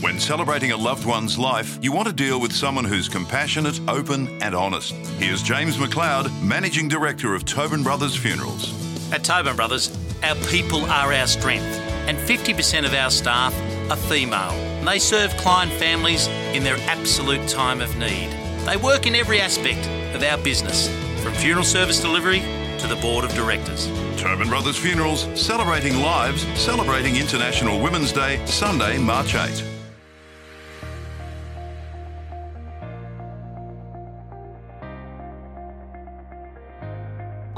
When celebrating a loved one's life, you want to deal with someone who's compassionate, open, and honest. Here's James McLeod, Managing Director of Tobin Brothers Funerals. At Tobin Brothers, our people are our strength, and 50% of our staff are female. And they serve client families in their absolute time of need. They work in every aspect of our business, from funeral service delivery to the board of directors. Tobin Brothers Funerals, celebrating lives, celebrating International Women's Day, Sunday, March 8.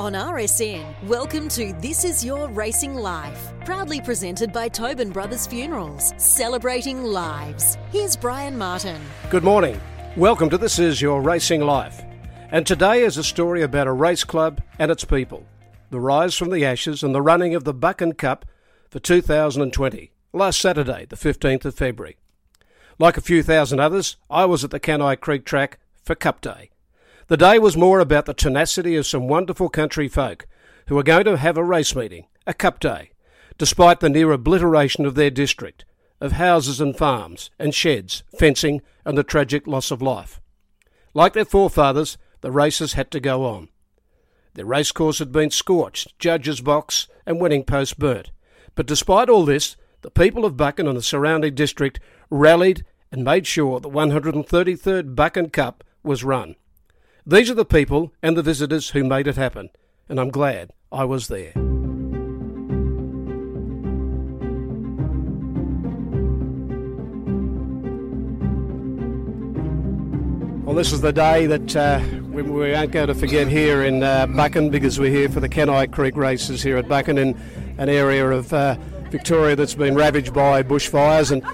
On RSN, welcome to This Is Your Racing Life, proudly presented by Tobin Brothers Funerals, celebrating lives. Here's Bryan Martin. Good morning. Welcome to This Is Your Racing Life. And today is a story about a race club and its people, the rise from the ashes and the running of the Buchan Cup for 2020, last Saturday, the 15th of February. Like a few thousand others, I was at the Canni Creek track for Cup Day. The day was more about the tenacity of some wonderful country folk who are going to have a race meeting, a cup day, despite the near obliteration of their district, of houses and farms and sheds, fencing, and the tragic loss of life. Like their forefathers, the races had to go on. Their racecourse had been scorched, judges' box and winning post burnt. But despite all this, the people of Buchan and the surrounding district rallied and made sure the 133rd Buchan Cup was run. These are the people and the visitors who made it happen, and I'm glad I was there. Well, this is the day that uh, we, we aren't going to forget here in uh, because we're here for the Canni Creek races here at Buchan in an area of uh, Victoria that's been ravaged by bushfires. And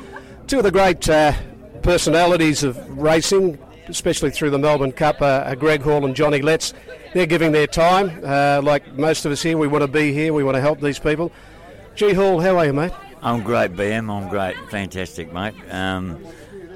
two of the great uh, personalities of racing, especially through the Melbourne Cup, uh, Greg Hall and Johnny Letts. They're giving their time. Uh, like most of us here, we want to be here, we want to help these people. G Hall, how are you, mate? I'm great, BM. I'm great. Fantastic, mate. Um,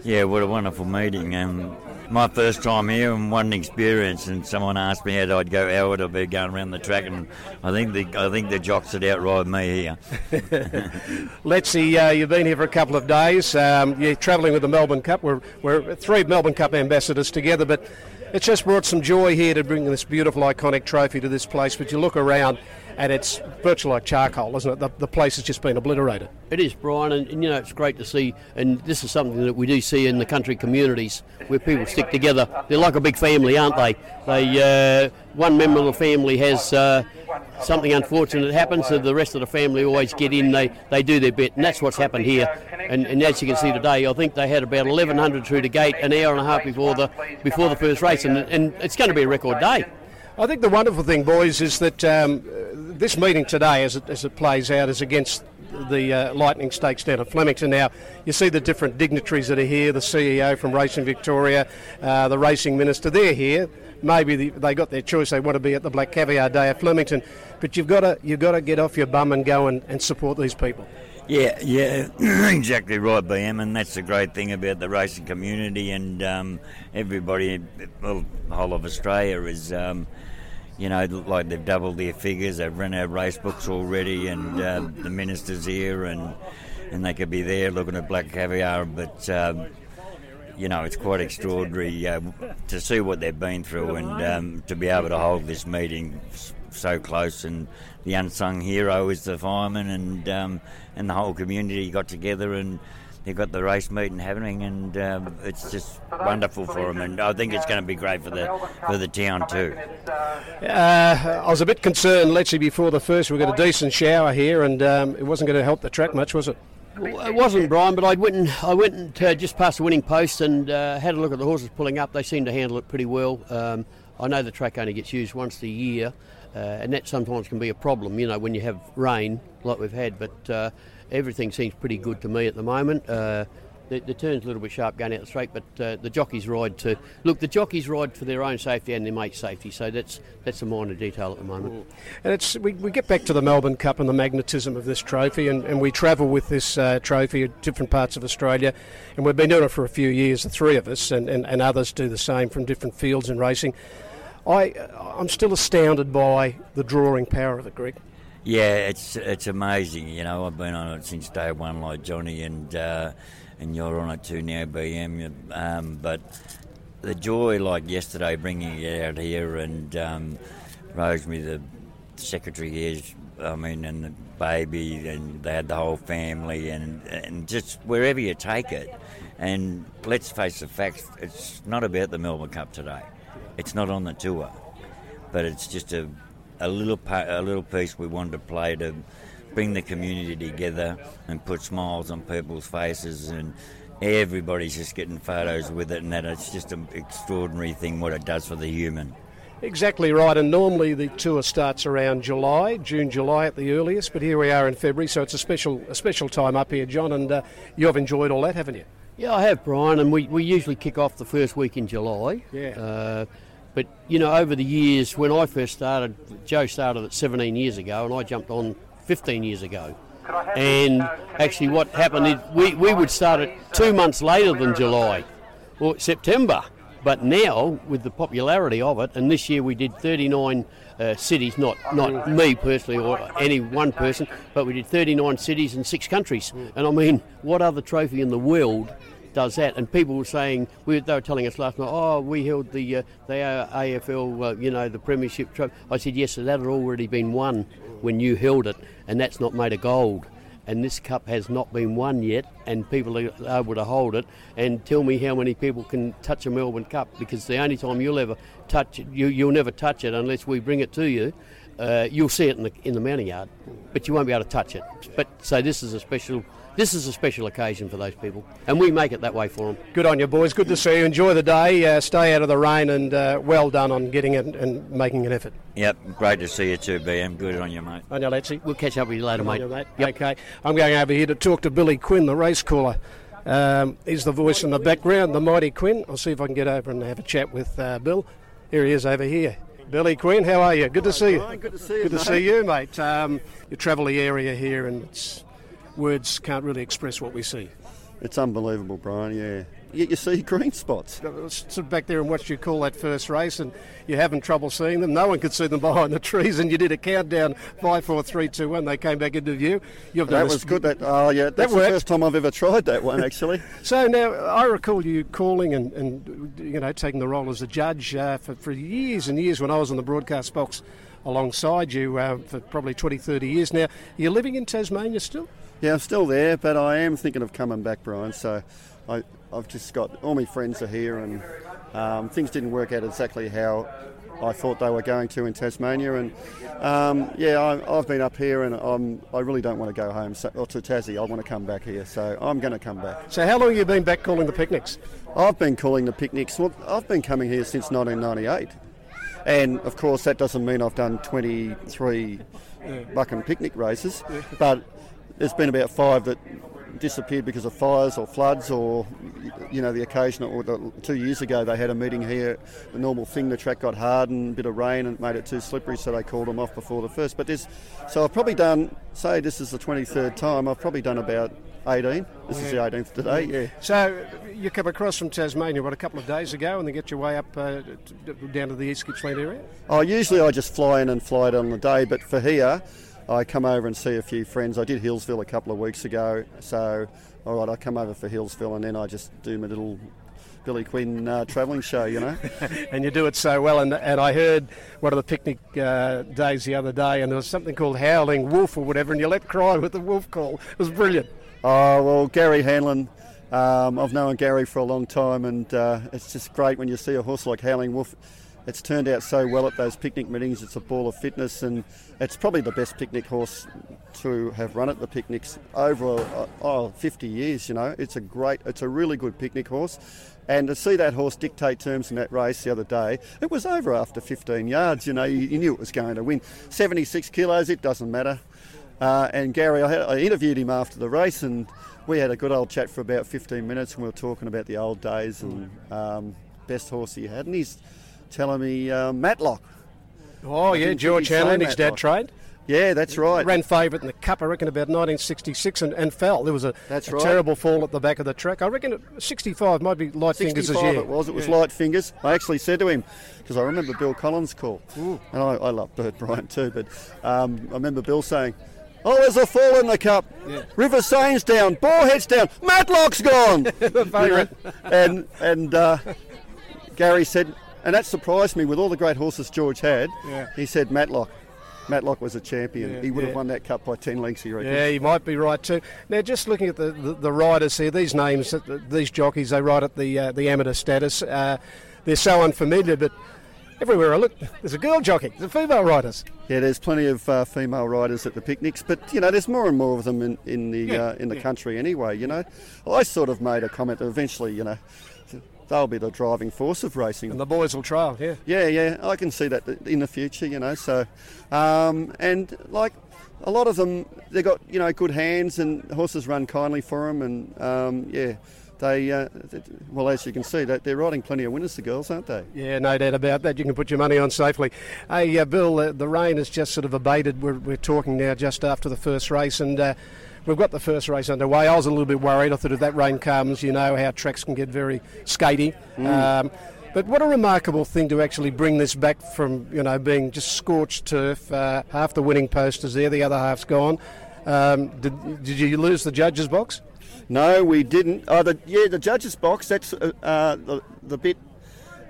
yeah, what a wonderful meeting. Um, my first time here and one experience. And someone asked me how I'd go, how would I be going around the track? And I think the I think the jocks would outride me here. Let's see. Uh, you've been here for a couple of days. Um, you're travelling with the Melbourne Cup. We're we're three Melbourne Cup ambassadors together, but it's just brought some joy here to bring this beautiful iconic trophy to this place. But you look around and it's virtually like charcoal, isn't it? The, the place has just been obliterated. It is, Bryan, and, and, you know it's great to see. And this is something that we do see in the country communities where people stick together. They're like a big family, aren't they? They uh, one member of the family has. Uh, something unfortunate happens, so the rest of the family always get in. They they do their bit, and that's what's happened here. And, and as you can see today, I think they had about 1,100 through the gate an hour and a half before the before the first race, and, and it's going to be a record day. I think the wonderful thing, boys, is that um, this meeting today, as it, as it plays out, is against the uh, Lightning Stakes down at Flemington. Now, you see the different dignitaries that are here the CEO from Racing Victoria, uh, the Racing Minister, they're here. Maybe the, they got their choice, they want to be at the Black Caviar Day at Flemington. But you've got to, you've got to get off your bum and go and, and support these people. Yeah, yeah, exactly right, BM, and that's the great thing about the racing community and um, everybody, well, the whole of Australia is, um, you know, like they've doubled their figures. They've run out race books already, and uh, the minister's here, and and they could be there looking at black caviar, but. Um, you know, it's quite extraordinary uh, to see what they've been through and um, to be able to hold this meeting so close. And the unsung hero is the fireman, and um, and the whole community got together and they've got the race meeting happening, and um, it's just wonderful for them. And I think it's going to be great for the for the town too. Uh, I was a bit concerned, let's before the first. We got a decent shower here, and um, it wasn't going to help the track much, was it? Well, it wasn't, Bryan, but I went and I went and, uh, just past the winning post and uh, had a look at the horses pulling up. They seem to handle it pretty well. Um, I know the track only gets used once a year, uh, and that sometimes can be a problem, you know, when you have rain like we've had. But uh, everything seems pretty good to me at the moment. Uh, the, the, turn's a little bit sharp going out the straight, but uh, the jockeys ride to look. The jockeys ride for their own safety and their mate's safety, so that's that's a minor detail at the moment. And it's we, we get back to the Melbourne Cup and the magnetism of this trophy, and, and we travel with this uh, trophy at different parts of Australia, and we've been doing it for a few years, the three of us, and, and, and others do the same from different fields in racing. I I'm still astounded by the drawing power of it, Greg. Yeah, it's it's amazing. You know, I've been on it since day one, like Johnny, and uh, and you're on it too now, BM. Um, but the joy, like yesterday, bringing it out here, and um, Rosemary, the secretary here, I mean, and the baby, and they had the whole family, and, and just wherever you take it. And let's face the facts, it's not about the Melbourne Cup today. It's not on the tour, but it's just a, a little pa- a little piece we wanted to play to bring the community together and put smiles on people's faces and everybody's just getting photos with it and that it's just an extraordinary thing what it does for the human. Exactly right, and normally the tour starts around July, June, July at the earliest, but here we are in February, so it's a special a special time up here, John, and uh, you've enjoyed all that, haven't you? Yeah, I have, Bryan, and we, we usually kick off the first week in July. Yeah. Uh, but, you know, over the years, when I first started, Joe started it 17 years ago, and I jumped on 15 years ago. And actually, what happened is we, we would start it two months later than July, or September. But now, with the popularity of it, and this year we did 39 uh, cities, not not me personally or any one person, but we did 39 cities in six countries. And I mean, what other trophy in the world does that? And people were saying, we, they were telling us last night, oh, we held the uh, the AFL, uh, you know, the Premiership trophy. I said, yes, so that had already been won when you held it, and that's not made of gold and this cup has not been won yet, and people are able to hold it. And tell me how many people can touch a Melbourne Cup because the only time you'll ever touch it, you, you'll never touch it unless we bring it to you. Uh, you'll see it in the in the mounting yard, but you won't be able to touch it. But so this is a special this is a special occasion for those people, and we make it that way for them. Good on you, boys. Good to see you. Enjoy the day. Uh, stay out of the rain, and uh, well done on getting it and making an effort. Yep, great to see you too, BM. Good on you, mate. On you, Letsy. We'll catch up with you later, Good on mate. you, mate. Yep. Okay, I'm going over here to talk to Billy Quinn, the race caller. Um, he's the voice in the background, the mighty Quinn. I'll see if I can get over and have a chat with uh, Bill. Here he is over here. Billy Quinn, how are you? Good to see you. Good to see you. Good to mate. see you, mate. Um, you travel the area here, and it's, words can't really express what we see. It's unbelievable, Bryan. Yeah, you, you see green spots. Sit back there and watch you call that first race, and you're having trouble seeing them. No one could see them behind the trees, and you did a countdown five, four, three, two, one. They came back into view. You've done That was good. That oh yeah, that's the worked. first time I've ever tried that one actually. So now I recall you calling and, and you know taking the role as a judge uh, for, for years and years when I was in the broadcast box alongside you uh, for probably 20, 30 years now. You're living in Tasmania still? Yeah, I'm still there, but I am thinking of coming back, Bryan. So I, I've just got all my friends are here, and um, things didn't work out exactly how I thought they were going to in Tasmania. And um, yeah, I, I've been up here, and I'm, I really don't want to go home so, or to Tassie. I want to come back here, so I'm going to come back. So how long have you been back calling the picnics? I've been calling the picnics. Well, I've been coming here since 1998, and of course that doesn't mean I've done 23 Buchan picnic races, but there's been about five that disappeared because of fires or floods or you know the occasional or the, two years ago they had a meeting here the normal thing the track got hard and a bit of rain and made it too slippery so they called them off before the first. But this so I've probably done say this is the 23rd time I've probably done about 18 this is the 18th today yeah. So you come across from Tasmania, what, a couple of days ago, and then get your way up uh, down to the East Gippsland area? Oh, usually I just fly in and fly it on the day, but for here, I come over and see a few friends. I did Hillsville a couple of weeks ago, so all right, I come over for Hillsville and then I just do my little Billy Quinn uh, travelling show, you know. and you do it so well. And, and I heard one of the picnic uh, days the other day, and there was something called Howling Wolf or whatever, and you let cry with the wolf call. It was brilliant. Oh well, Gary Hanlon. Um, I've known Gary for a long time, and uh, it's just great when you see a horse like Howling Wolf. It's turned out so well at those picnic meetings. It's a ball of fitness, and it's probably the best picnic horse to have run at the picnics over uh, oh, 50 years. You know, it's a great, it's a really good picnic horse. And to see that horse dictate terms in that race the other day, it was over after 15 yards. You know, you, you knew it was going to win. 76 kilos, it doesn't matter. Uh, and Gary, I, had, I interviewed him after the race, and we had a good old chat for about 15 minutes, and we were talking about the old days and um, best horse he had. And he's telling me uh, Matlock. Oh, yeah, George think he'd Hanlon, say his dad like- trained. Yeah, that's right. Ran favourite in the Cup, I reckon, about 1966 and, and fell. There was a, That's a right. terrible fall at the back of the track. I reckon 65 might be light fingers as 65 you. it was. It was light fingers. I actually said to him because I remember Bill Collins' call, and I, I love Bert Bryant too. But um, I remember Bill saying, Oh, there's a fall in the cup. River Sane's down. Boarhead's down. Matlock's gone. favourite. and and uh, Gary said, and that surprised me with all the great horses George had. Yeah. He said Matlock. Matlock was a champion. Yeah, he would have won that cup by 10 lengths, he reckons. Yeah, you might be right too. Now, just looking at the, the, the riders here, these names, these jockeys, they ride at the uh, the amateur status. Uh, they're so unfamiliar, but everywhere I look, there's a girl jockey, there's female riders. Yeah, there's plenty of uh, female riders at the picnics, but you know, there's more and more of them in, in the Yeah, uh, in the yeah. country anyway. You know, I sort of made a comment that eventually, you know, they'll be the driving force of racing. And the boys will trail, yeah. Yeah, yeah, I can see that in the future, you know. So, um, and like a lot of them, they got you know good hands, and horses run kindly for them, and um, yeah, they uh, th- well as you can see, that they're riding plenty of winners, the girls, aren't they? Yeah, no doubt about that. You can put your money on safely. Hey, uh, Bill, uh, the rain has just sort of abated. We're, we're talking now just after the first race, and uh, we've got the first race underway. I was a little bit worried. I thought if that rain comes, you know how tracks can get very skatey. Um, but what a remarkable thing to actually bring this back from, you know, being just scorched turf. Uh, half the winning post is there, the other half's gone. Um, did, did you lose the judges' box? No, we didn't. Oh, the, yeah, the judges' box. That's uh, uh, the, the bit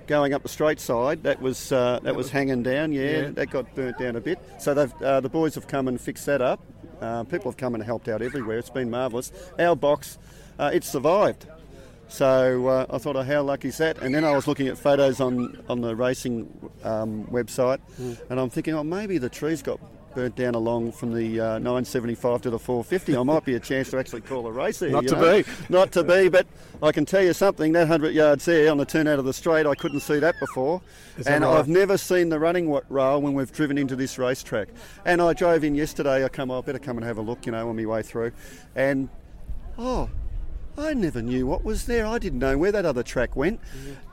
going up the straight side. That was uh, that was hanging down. Yeah, Yeah. that got burnt down a bit. So they've, uh, the boys have come and fixed that up. Uh, people have come and helped out everywhere. It's been marvellous. Our box, uh, it survived. So uh, I thought, oh, how lucky is that? And then I was looking at photos on, on the racing um, website, and I'm thinking, oh, maybe the trees got burnt down along from the uh, 975 to the 450. I might be a chance to actually call a race there. Not to know? be. Not to be, but I can tell you something. That 100 yards there on the turn out of the straight, I couldn't see that before. That and right? I've never seen the running rail when we've driven into this racetrack. And I drove in yesterday. I come, oh, I better come and have a look, you know, on my way through. And oh, I never knew what was there. I didn't know where that other track went.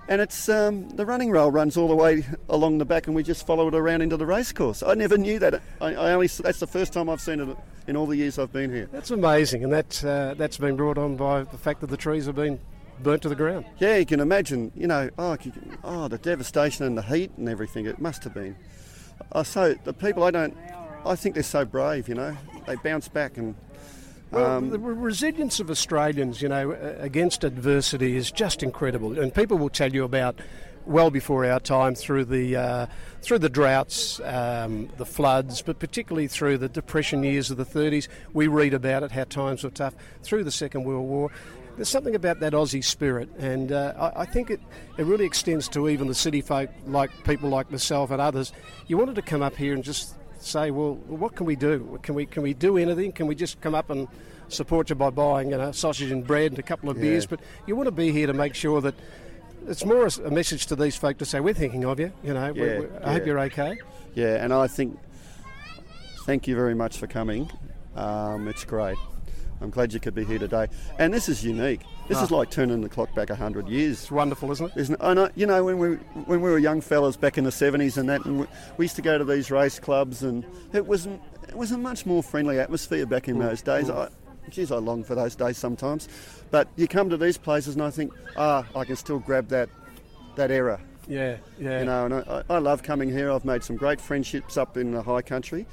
And it's um, the running rail runs all the way along the back, and we just follow it around into the racecourse. I never knew that. I, I only that's the first time I've seen it in all the years I've been here. That's amazing, and that, uh, that's been brought on by the fact that the trees have been burnt to the ground. Yeah, you can imagine. You know, oh, oh, the devastation and the heat and everything. It must have been. Oh, so the people I don't, I think they're so brave. You know, they bounce back and. Well, Um, the resilience of Australians, you know, against adversity is just incredible, and people will tell you about well before our time through the uh, through the droughts, um, the floods, but particularly through the depression years of the 30s. We read about it how times were tough through the Second World War. There's something about that Aussie spirit, and uh, I, I think it, it really extends to even the city folk, like people like myself and others. You wanted to come up here and just say, well, what can we do? Can we can we do anything? Can we just come up and support you by buying you know sausage and bread and a couple of beers? But you want to be here to make sure that it's more a, message to these folk to say we're thinking of you. You know, we- Yeah, we- I hope you're okay. Yeah, and I think thank you very much for coming. Um, it's great. I'm glad you could be here today. And this is unique. This ah. is like turning the clock back 100 years. It's wonderful, isn't it? Isn't it? I you know, when we when we were young fellas back in the 70s and that, and we, we used to go to these race clubs, and it was it was a much more friendly atmosphere back in mm. those days. Mm. I, geez, I long for those days sometimes. But you come to these places, and I think, ah, I can still grab that that era. Yeah, yeah. You know, and I, I love coming here. I've made some great friendships up in the high country,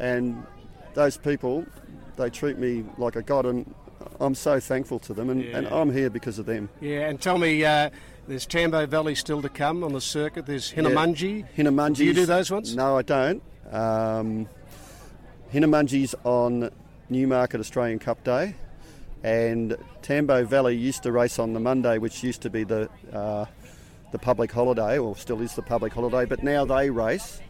and those people, they treat me like a god, and I'm so thankful to them, and, and I'm here because of them. Yeah, and tell me, uh, there's Tambo Valley still to come on the circuit. There's Hinnomunjie. Hinnomunjie. Do you do those ones? No, I don't. Um, Hinnomunjie's on Newmarket Australian Cup Day, and Tambo Valley used to race on the Monday, which used to be the uh, the public holiday, or still is the public holiday, but now they race.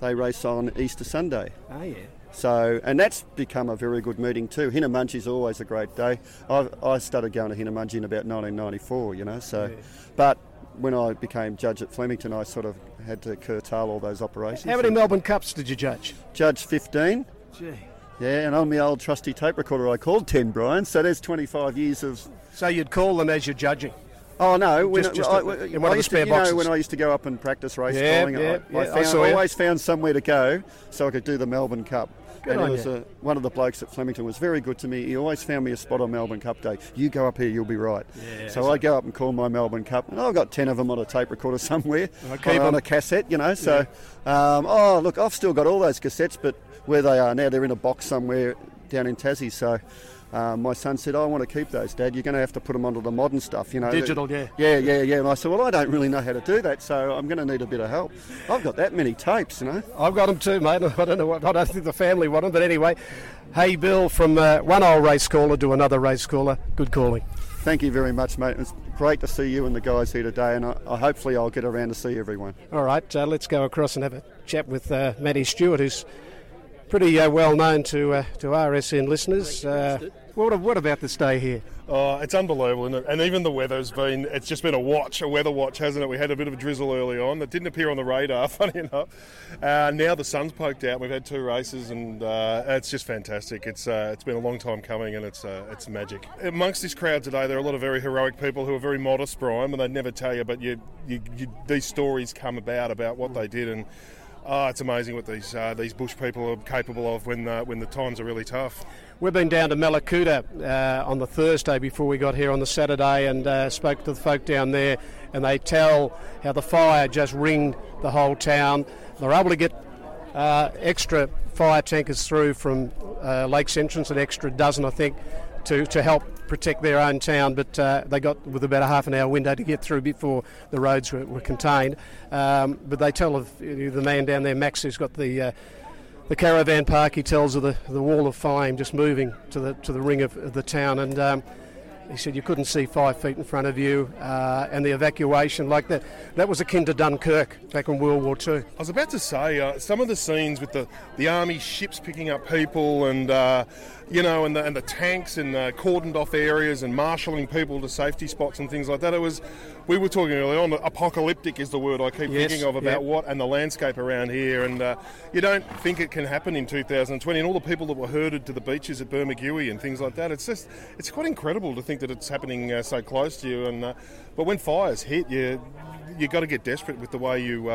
They race on Easter Sunday. Oh yeah. So, and that's become a very good meeting too. Hinnomunjie's always a great day. I, I started going to Hinnomunjie in about 1994, you know. So, but when I became judge at Flemington, I sort of had to curtail all those operations. How many Melbourne Cups did you judge? Judge 15. Gee. Yeah, and on my old trusty tape recorder, I called 10 Bryan. So there's 25 years of. So you'd call them as you're judging. Oh no! When Just- I, just I, in one I of the spare to, you know, boxes. when I used to go up and practice race Yeah, calling, yeah, I, I, yeah, I found, you. always found somewhere to go so I could do the Melbourne Cup. Good and on was one of the blokes at Flemington was very good to me. He always found me a spot on Melbourne Cup Day. You go up here, you'll be right. so I go up and call my Melbourne Cup, and I've got ten of them on a tape recorder somewhere, keep on, on a cassette, you know. So, um, oh look, I've still got all those cassettes, but where they are now, they're in a box somewhere down in Tassie. So uh, my son said, I want to keep those, Dad. You're going to have to put them onto the modern stuff, you know. Digital, yeah. Yeah, yeah, yeah. And I said, well, I don't really know how to do that, so I'm going to need a bit of help. I've got that many tapes, you know. I've got them too, mate. I don't know what, I don't think the family want them, but anyway. Hey, Bill, from uh, one old race caller to another race caller, good calling. Thank you very much, mate. It's great to see you and the guys here today, and I, I hopefully I'll get around to see everyone. All right, uh, let's go across and have a chat with uh, Matty Stewart, who's pretty uh, well known to uh, to RSN listeners. Uh, what, what about this day here? Oh, it's unbelievable, it? And even the weather's been, it's just been a watch, a weather watch, hasn't it? We had a bit of a drizzle early on that didn't appear on the radar, funny enough. Uh, now the sun's poked out. We've had two races and uh, it's just fantastic. It's uh, It's been a long time coming and it's uh, it's magic. Amongst this crowd today, there are a lot of very heroic people who are very modest, Bryan, and they'd never tell you, but you, you, you, these stories come about about what they did and Oh, it's amazing what these uh, these bush people are capable of when uh, when the times are really tough. We've been down to Mallacoota uh, on the Thursday before we got here on the Saturday and uh, spoke to the folk down there, and they tell how the fire just ringed the whole town. They're able to get uh, extra fire tankers through from uh, Lakes Entrance, an extra dozen, I think, to, to help protect their own town, but uh, they got with about a half an hour window to get through before the roads were, were contained. Um, but they tell of the man down there, Max, who's got the uh, the caravan park. He tells of the, the wall of fame just moving to the to the ring of, of the town, and um, he said you couldn't see five feet in front of you, uh, and the evacuation like that. That was akin to Dunkirk back in World War II. I was about to say uh, some of the scenes with the the army ships picking up people and uh, you know, and the, and the tanks and the cordoned off areas and marshalling people to safety spots and things like that. It was, we were talking earlier on, apocalyptic is the word I keep yes, thinking of about what and the landscape around here. And uh, you don't think it can happen in 2020. And all the people that were herded to the beaches at Bermagui and things like that. It's just, it's quite incredible to think that it's happening uh, so close to you. And uh, but when fires hit, you you got to get desperate with the way you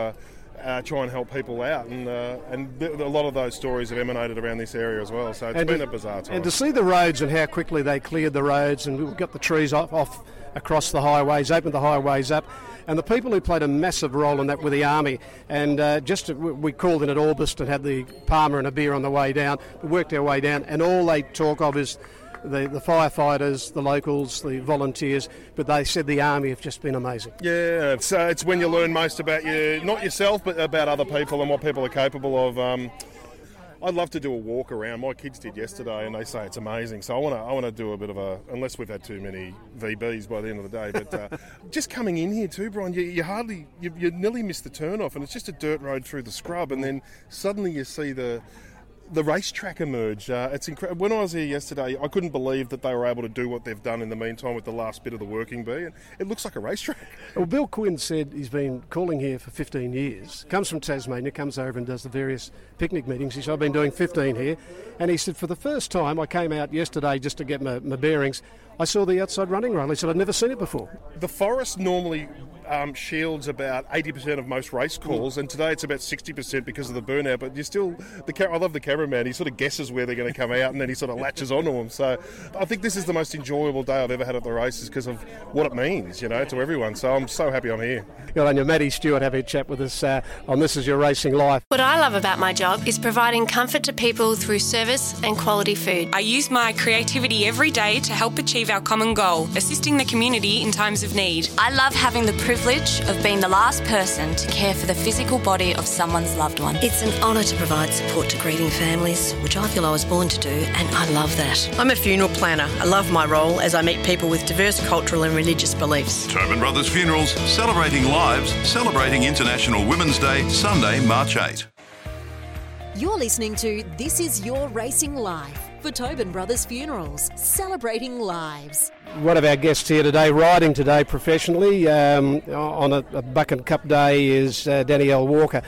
uh, try and help people out. And uh, and th- a lot of those stories have emanated around this area as well. So it's and been to, a bizarre time. And to see the roads and how quickly they cleared the roads and we got the trees off, off across the highways, opened the highways up. And the people who played a massive role in that were the army. And uh, just to, we called in at Orbost and had the Palmer and a beer on the way down. We worked our way down, and all they talk of is the, the firefighters, the locals, the volunteers, but they said the army have just been amazing. Yeah, it's, uh, it's when you learn most about you, not yourself, but about other people and what people are capable of. Um, I'd love to do a walk around. My kids did yesterday, and they say it's amazing. So I want to, I want to do a bit of a, unless we've had too many VBs by the end of the day. But uh, just coming in here too, Bryan, you, you hardly, you, you nearly miss the turn off, and it's just a dirt road through the scrub, and then suddenly you see the the racetrack emerged. Uh, it's incredible. When I was here yesterday, I couldn't believe that they were able to do what they've done in the meantime with the last bit of the working bee. And It looks like a racetrack. Well, Bill Quinn said he's been calling here for 15 years. Comes from Tasmania, comes over and does the various picnic meetings. He said, I've been doing 15 here. And he said, for the first time, I came out yesterday just to get my, my bearings. I saw the outside running rail. He said, I'd never seen it before. The forest normally um, shields about 80% of most race calls, and today it's about 60% because of the burnout. But you still, the I love the cameraman. He sort of guesses where they're going to come out, and then he sort of latches onto them. So I think this is the most enjoyable day I've ever had at the races because of what it means, you know, to everyone. So I'm so happy I'm here. Good on you, Matty Stewart, having a chat with us uh, on This Is Your Racing Life. What I love about my job is providing comfort to people through service and quality food. I use my creativity every day to help achieve our common goal, assisting the community in times of need. I love having the privilege of being the last person to care for the physical body of someone's loved one. It's an honour to provide support to grieving families, which I feel I was born to do, and I love that. I'm a funeral planner. I love my role as I meet people with diverse cultural and religious beliefs. Tobin Brothers Funerals, celebrating lives, celebrating International Women's Day, Sunday, March 8. You're listening to This Is Your Racing Life for Tobin Brothers Funerals, celebrating lives. One of our guests here today, riding today professionally um, on a, a Buchan Cup day, is uh, Danielle Walker.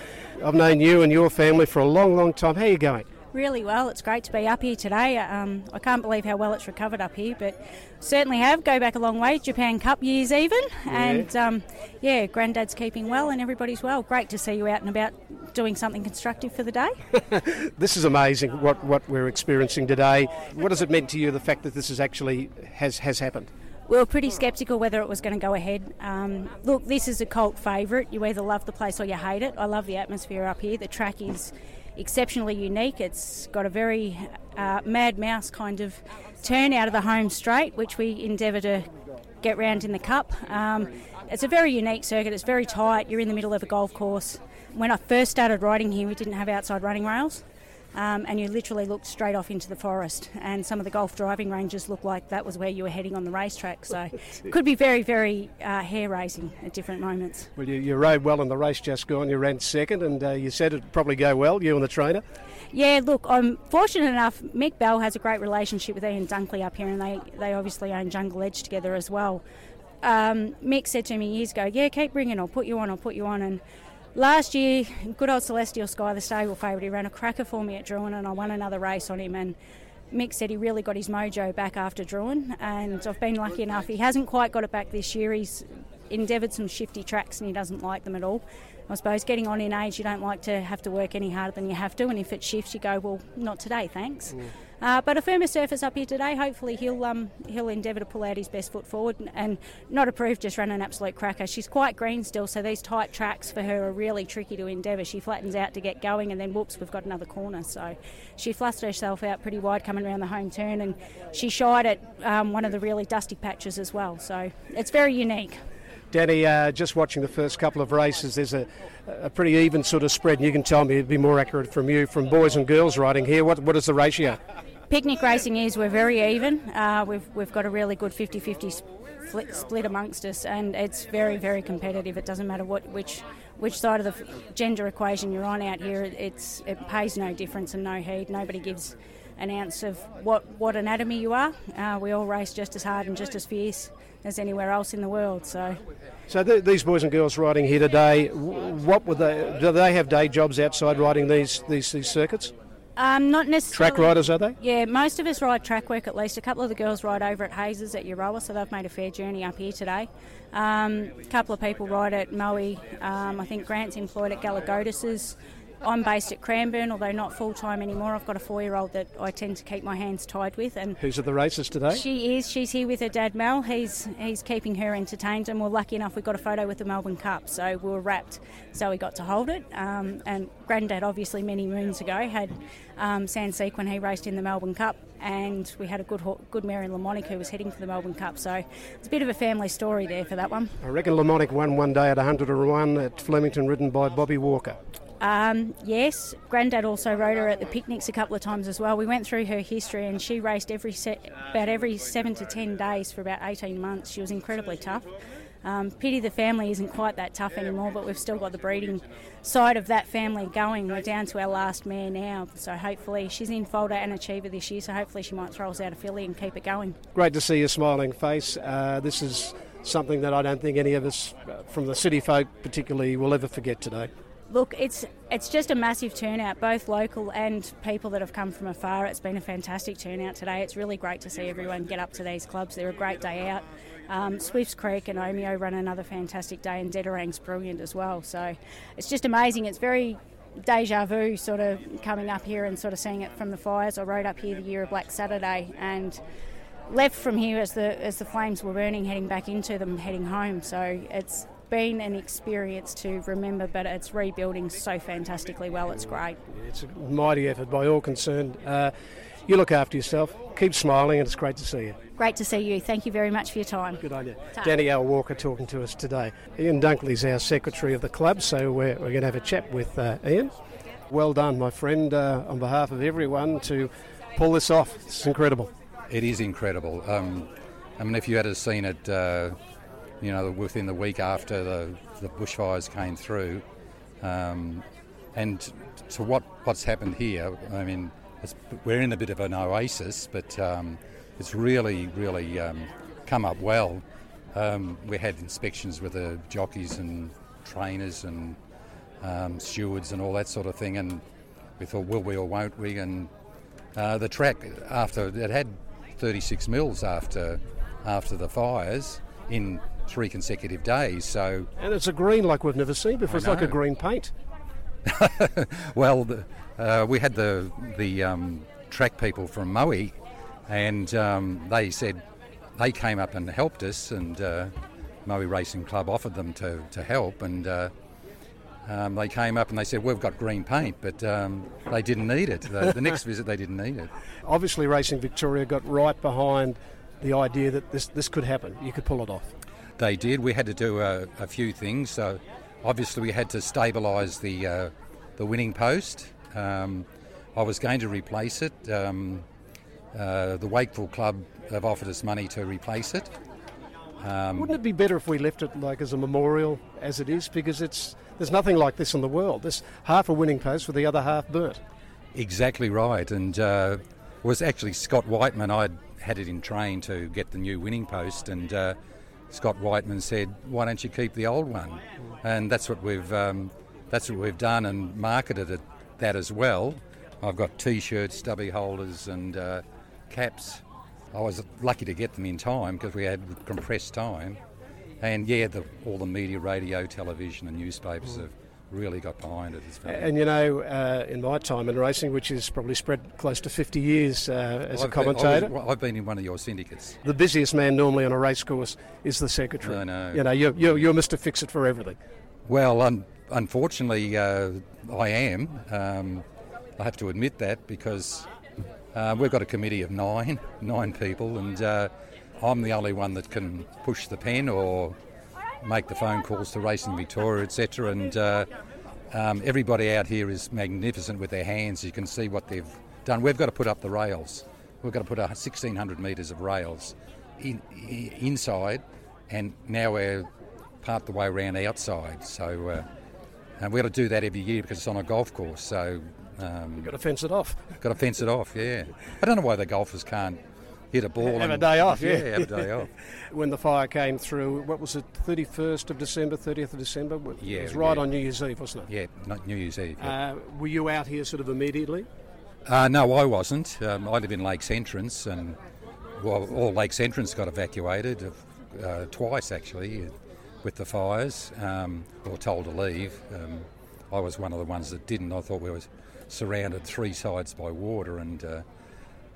I've known you and your family for a long, long time. How are you going? Really well. It's great to be up here today. Um, I can't believe how well it's recovered up here, but certainly have. Go back a long way, Japan Cup years even. Yeah. And um, yeah, Granddad's keeping well and everybody's well. Great to see you out and about doing something constructive for the day. this is amazing what, what we're experiencing today. What has it meant to you, the fact that this is actually has, has happened? we were pretty sceptical whether it was going to go ahead. Um, look, this is a cult favourite. You either love the place or you hate it. I love the atmosphere up here. The track is exceptionally unique. It's got a very uh, mad mouse kind of turn out of the home straight, which we endeavour to get round in the cup. Um, it's a very unique circuit. It's very tight. You're in the middle of a golf course. When I first started riding here, we didn't have outside running rails. Um, and you literally looked straight off into the forest. And some of the golf driving ranges looked like that was where you were heading on the racetrack. So it could be very, very uh, hair raising at different moments. Well, you, you rode well in the race just gone. You ran second, and uh, you said it'd probably go well, you and the trainer. Yeah, look, I'm fortunate enough. Mick Bell has a great relationship with Ian Dunkley up here, and they, they obviously own Jungle Edge together as well. Um, Mick said to me years ago, Yeah, keep bringing, I'll put you on, I'll put you on. And Last year, good old Celestial Sky, the stable favourite, he ran a cracker for me at Drouin and I won another race on him. And Mick said he really got his mojo back after Drouin, and I've been lucky enough. He hasn't quite got it back this year. He's endeavoured some shifty tracks and he doesn't like them at all. I suppose getting on in age, you don't like to have to work any harder than you have to, and if it shifts, you go, well, not today, thanks. Uh, but a firmer surface up here today. Hopefully, he'll um, he'll endeavour to pull out his best foot forward and, and not approve just run an absolute cracker. She's quite green still, so these tight tracks for her are really tricky to endeavour. She flattens out to get going, and then whoops, we've got another corner. So she flustered herself out pretty wide coming around the home turn, and she shied at um, one of the really dusty patches as well. So it's very unique. Danny, uh, just watching the first couple of races, there's a, a pretty even sort of spread, and you can tell me it'd be more accurate from you, from boys and girls riding here. What, what is the ratio? Picnic racing is we're very even. Uh, we've, we've got a really good 50 50 split, split amongst us, and it's very, very competitive. It doesn't matter what which which side of the gender equation you're on out here, it's it pays no difference and no heed. Nobody gives an ounce of what, what anatomy you are. Uh, we all race just as hard and just as fierce as anywhere else in the world. So, so th- these boys and girls riding here today, what would they? Do they have day jobs outside riding these these, these circuits? Um, not necessarily. Track riders, are they? Yeah, most of us ride track work at least. A couple of the girls ride over at Hayes at Euroa, so they've made a fair journey up here today. Um, a couple of people ride at Moe. Um, I think Grant's employed at Galagodis's. I'm based at Cranbourne, although not full time anymore. I've got a four year old that I tend to keep my hands tied with. And who's at the races today? She is. She's here with her dad Mel. He's he's keeping her entertained, and we're lucky enough we got a photo with the Melbourne Cup, so we were wrapped, so we got to hold it. Um, and Granddad, obviously, many moons ago had um, Sanseek when he raced in the Melbourne Cup, and we had a good good Mary Lamonic who was heading for the Melbourne Cup. So it's a bit of a family story there for that one. I reckon Lamonic won one day at 101 at Flemington, ridden by Bobby Walker. Um, yes, Grandad also rode her at the picnics a couple of times as well. We went through her history, and she raced every set, about every seven to ten days for about eighteen months. She was incredibly tough. Um, pity the family isn't quite that tough anymore, but we've still got the breeding side of that family going. We're down to our last mare now, so hopefully she's in Folder and Achiever this year, so hopefully she might throw us out a filly and keep it going. Great to see your smiling face. Uh, this is something that I don't think any of us uh, from the city folk particularly will ever forget today. Look, it's it's just a massive turnout, both local and people that have come from afar. It's been a fantastic turnout today. It's really great to see everyone get up to these clubs. They're a great day out. Um, Swifts Creek and Omeo run another fantastic day, and Dederang's brilliant as well. So it's just amazing. It's very deja vu sort of coming up here and sort of seeing it from the fires. I rode up here the year of Black Saturday and left from here as the as the flames were burning, heading back into them, heading home. So it's been an experience to remember, but it's rebuilding so fantastically well. It's great. It's a mighty effort by all concerned. Uh, you look after yourself, keep smiling, and it's great to see you. Great to see you. Thank you very much for your time. Good on you. Danielle Walker talking to us today. Ian Dunkley's our secretary of the club, so we're, we're going to have a chat with uh, Ian. Well done, my friend, uh, on behalf of everyone to pull this off. It's incredible. It is incredible. Um, I mean, if you had seen it uh, you know, within the week after the, the bushfires came through. Um, and to what, what's happened here, I mean, we're in a bit of an oasis, but um, it's really, really um, come up well. Um, we had inspections with the jockeys and trainers and um, stewards and all that sort of thing, and we thought, will we or won't we? And uh, the track, after it had 36 mils after after the fires in three consecutive days. So and it's a green like we've never seen before. It's like a green paint. well, the, uh, we had the the um, track people from Moe, and um, they said they came up and helped us, and uh, Moe Racing Club offered them to, to help, and uh, um, they came up and they said, We've got green paint, but um, they didn't need it. The, the next visit, they didn't need it. Obviously, Racing Victoria got right behind the idea that this, this could happen. You could pull it off. They did. We had to do a, a few things. So, obviously, we had to stabilise the, uh, the winning post. Um, I was going to replace it. Um, uh, the Wakeful Club have offered us money to replace it. Um, Wouldn't it be better if we left it like as a memorial as it is? Because it's there's nothing like this in the world. This half a winning post with the other half burnt. Exactly right, and uh, was actually Scott Whiteman. I'd had it in train to get the new winning post, and uh, Scott Whiteman said, "Why don't you keep the old one?" And that's what we've um, that's what we've done and marketed it, that as well. I've got T-shirts, stubby holders, and uh, caps. I was lucky to get them in time because we had compressed time. And yeah, the, all the media, radio, television, and newspapers have really got behind it. And you know, uh, in my time in racing, which is probably spread close to 50 years uh, as I've a commentator, been, I've been in one of your syndicates. The busiest man normally on a racecourse is the secretary. I know. You know, you're, you're, you're Mr. Fix It for everything. Well, un- unfortunately, uh, I am. Um, I have to admit that because uh, we've got a committee of nine, nine people, and uh, I'm the only one that can push the pen or make the phone calls to Racing Victoria, etc. And uh, um, everybody out here is magnificent with their hands. You can see what they've done. We've got to put up the rails. We've got to put 1,600 metres of rails in, in, inside, and now we're part the way around outside. So uh, and we've got to do that every year because it's on a golf course. So um, You've got to fence it off. Got to fence it off, yeah. I don't know why the golfers can't hit a ball. Have and, a day off, yeah. yeah. have a day off. when the fire came through, what was it, 31st of December, 30th of December? Yeah. It was right yeah. on New Year's Eve, wasn't it? Yeah, not New Year's Eve. Yeah. Uh, were you out here sort of immediately? Uh, no, I wasn't. Um, I live in Lakes Entrance, and well, all Lakes Entrance got evacuated uh, twice actually with the fires, um, or told to leave. Um, I was one of the ones that didn't. I thought we were surrounded three sides by water, and uh,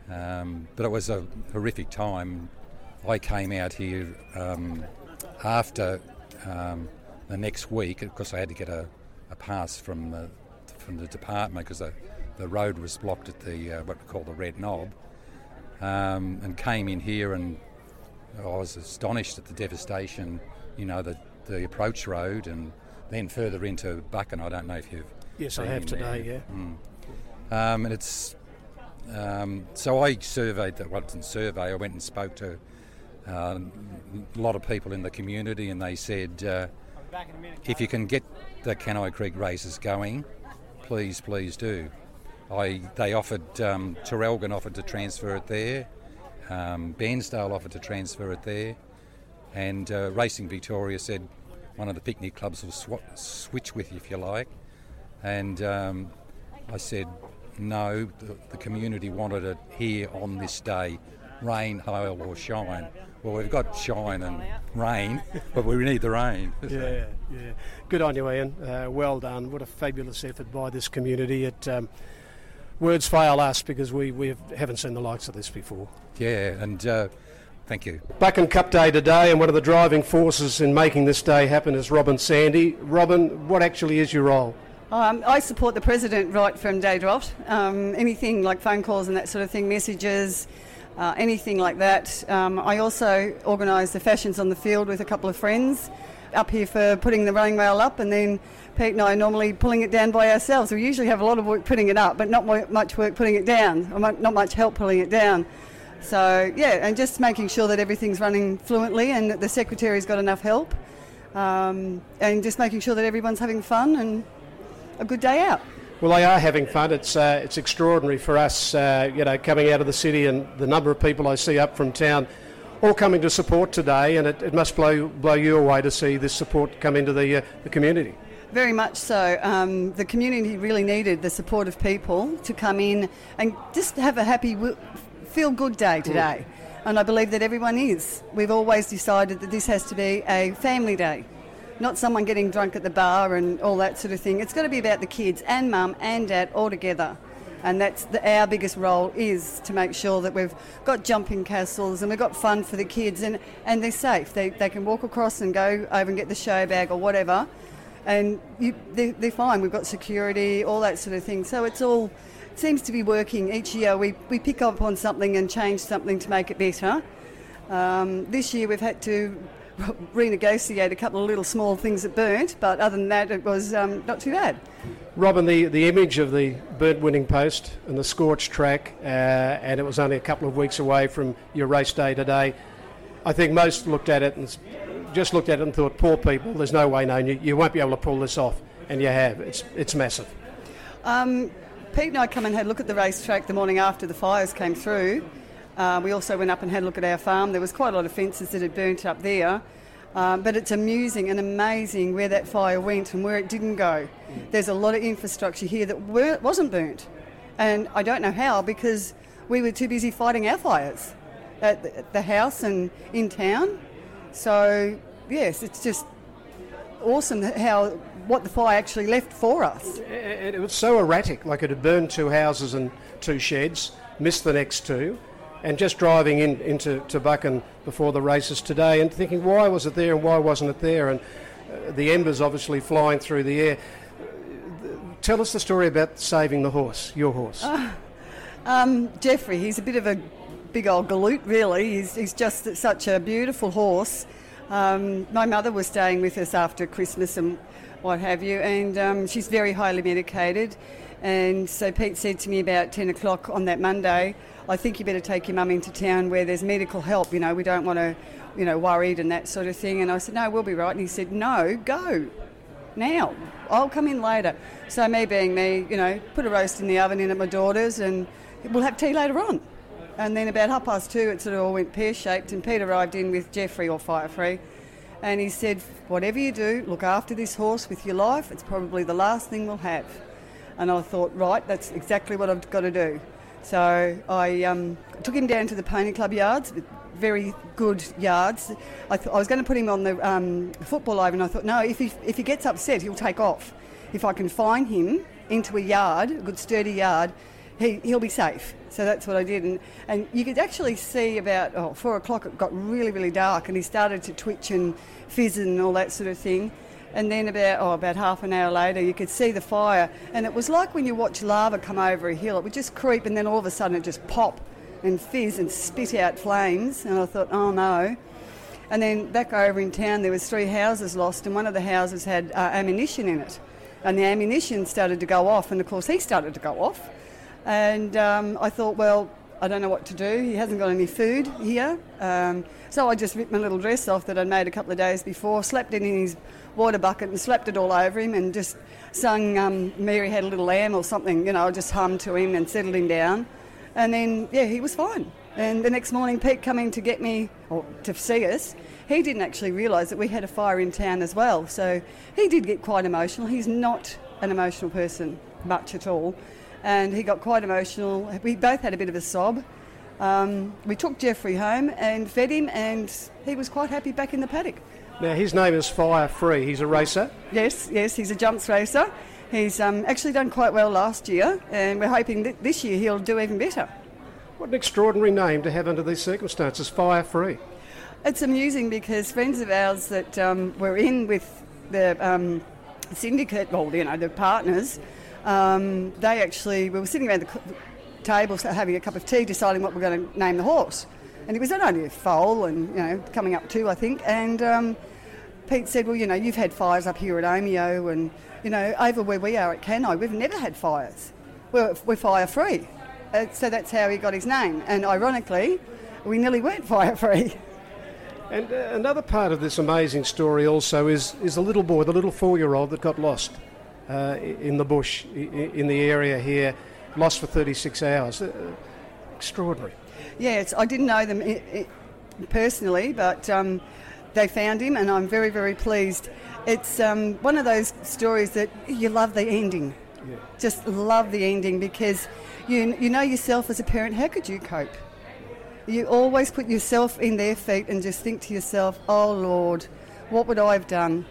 um, but it was a horrific time. I came out here um, after um, the next week because I had to get a, a, pass from the from the department because the, the road was blocked at the uh, what we call the Red Knob, um, and came in here and I was astonished at the devastation. You know the the approach road and then further into Buchan. I don't know if you've Yes, I have today. There. Yeah. Mm. Um, and it's um, so I surveyed that. Well, didn't survey. I went and spoke to uh, a lot of people in the community, and they said, uh, if you can get the Canni Creek races going, please, please do. I they offered um, Traralgon offered to transfer it there. Um, Bairnsdale offered to transfer it there, and uh, Racing Victoria said one of the picnic clubs will sw- switch with you if you like. And um, I said, no, the, the, community wanted it here on this day, rain, hail, or shine. Well, we've got shine and rain, but we need the rain. yeah, yeah. Good on you, Ian. Uh, well done. What a fabulous effort by this community. It um, words fail us because we, we haven't seen the likes of this before. Yeah, and. Uh, Thank you. Buchan Cup Day today, and one of the driving forces in making this day happen is Robin Sandy. Robin, what actually is your role? Um, I support the president right from day dot. Um, anything like phone calls and that sort of thing, messages, uh, anything like that. Um, I also organise the fashions on the field with a couple of friends up here for putting the running rail up, and then Pete and I are normally pulling it down by ourselves. We usually have a lot of work putting it up, but not much work putting it down, not much help pulling it down. So, yeah, and just making sure that everything's running fluently and that the secretary's got enough help. Um, and just making sure that everyone's having fun and a good day out. Well, they are having fun. It's uh, it's extraordinary for us, uh, you know, coming out of the city and the number of people I see up from town, all coming to support today, and it, it must blow blow you away to see this support come into the uh, the community. Very much so. Um, the community really needed the support of people to come in and just have a happy, feel good day today. Mm. And I believe that everyone is. We've always decided that this has to be a family day not someone getting drunk at the bar and all that sort of thing. It's got to be about the kids and mum and dad all together. And that's the, our biggest role is to make sure that we've got jumping castles and we've got fun for the kids and, and they're safe. They, they can walk across and go over and get the show bag or whatever. and you, they're, they're fine. We've got security, all that sort of thing. So it's all seems to be working. Each year we, we pick up on something and change something to make it better. Um, this year we've had to renegotiate a couple of little small things that burnt, but other than that, it was um, not too bad. Robin, the, the image of the burnt winning post and the scorched track, uh, and it was only a couple of weeks away from your race day today. I think most looked at it and just looked at it and thought, poor people, there's no way, no, you, you won't be able to pull this off. And you have. It's, it's massive. Um, Pete and I come and had a look at the racetrack the morning after the fires came through. Uh, we also went up and had a look at our farm. There was quite a lot of fences that had burnt up there. Um, but it's amusing and amazing where that fire went and where it didn't go. There's a lot of infrastructure here that wasn't burnt. And I don't know how because we were too busy fighting our fires at the, at the house and in town. So, yes, it's just awesome how what the fire actually left for us. It, it was so erratic, like it had burned two houses and two sheds, missed the next two, and just driving in, into to Buchan before the races today and thinking, why was it there and why wasn't it there? And uh, the embers obviously flying through the air. Tell us the story about saving the horse, your horse. Uh, um, Jeffrey, he's a bit of a big old galoot, really. He's, he's just such a beautiful horse. Um, my mother was staying with us after Christmas and what have you, and um, she's very highly medicated. And so Pete said to me about 10 o'clock on that Monday, I think you better take your mum into town where there's medical help. You know, we don't want to, you know, worried and that sort of thing. And I said, no, we'll be right. And he said, no, go now. I'll come in later. So me being me, you know, put a roast in the oven in at my daughter's and we'll have tea later on. And then about half past two, it sort of all went pear shaped. And Pete arrived in with Jeffrey or Fire Free. And he said, whatever you do, look after this horse with your life. It's probably the last thing we'll have. And I thought, right, that's exactly what I've got to do. So I um, took him down to the Pony Club yards, very good yards. I, th- I was going to put him on the um, football over, and I thought, no, if he, if he gets upset, he'll take off. If I can find him into a yard, a good sturdy yard, he, he'll be safe. So that's what I did. And, and you could actually see about oh, four o'clock, it got really, really dark, and he started to twitch and fizz and all that sort of thing. And then about oh, about half an hour later, you could see the fire, and it was like when you watch lava come over a hill. It would just creep, and then all of a sudden it just pop and fizz and spit out flames. And I thought, oh no. And then back over in town, there was three houses lost, and one of the houses had uh, ammunition in it, and the ammunition started to go off, and of course he started to go off. And um, I thought, well, I don't know what to do. He hasn't got any food here. Um, so I just ripped my little dress off that I'd made a couple of days before, slapped it in his water bucket and slapped it all over him and just sung um, Mary Had a Little Lamb or something, you know, I just hummed to him and settled him down. And then, yeah, he was fine. And the next morning, Pete coming to get me, or to see us, he didn't actually realise that we had a fire in town as well. So he did get quite emotional. He's not an emotional person, much at all. And he got quite emotional. We both had a bit of a sob. Um, we took Jeffrey home and fed him, and he was quite happy back in the paddock. Now, his name is Fire Free. He's a racer? Yes, yes, he's a jumps racer. He's um, actually done quite well last year, and we're hoping that this year he'll do even better. What an extraordinary name to have under these circumstances, Fire Free. It's amusing because friends of ours that um, were in with the um, syndicate, well, you know, the partners, um, they actually, we were sitting around the table having a cup of tea deciding what we're going to name the horse. And it was only a foal and, you know, coming up two, I think. And um, Pete said, well, you know, you've had fires up here at Omeo and, you know, over where we are at Canni, we've never had fires. We're, we're fire free. Uh, so that's how he got his name. And ironically, we nearly weren't fire free. And uh, another part of this amazing story also is, is the little boy, the little four year old that got lost uh, in the bush, in the area here, lost for 36 hours. Uh, extraordinary. Yes, I didn't know them personally, but um, they found him, and I'm very, very pleased. It's um, one of those stories that you love the ending. Yeah. Just love the ending because you you know yourself as a parent. How could you cope? You always put yourself in their feet and just think to yourself, "Oh Lord, what would I have done?"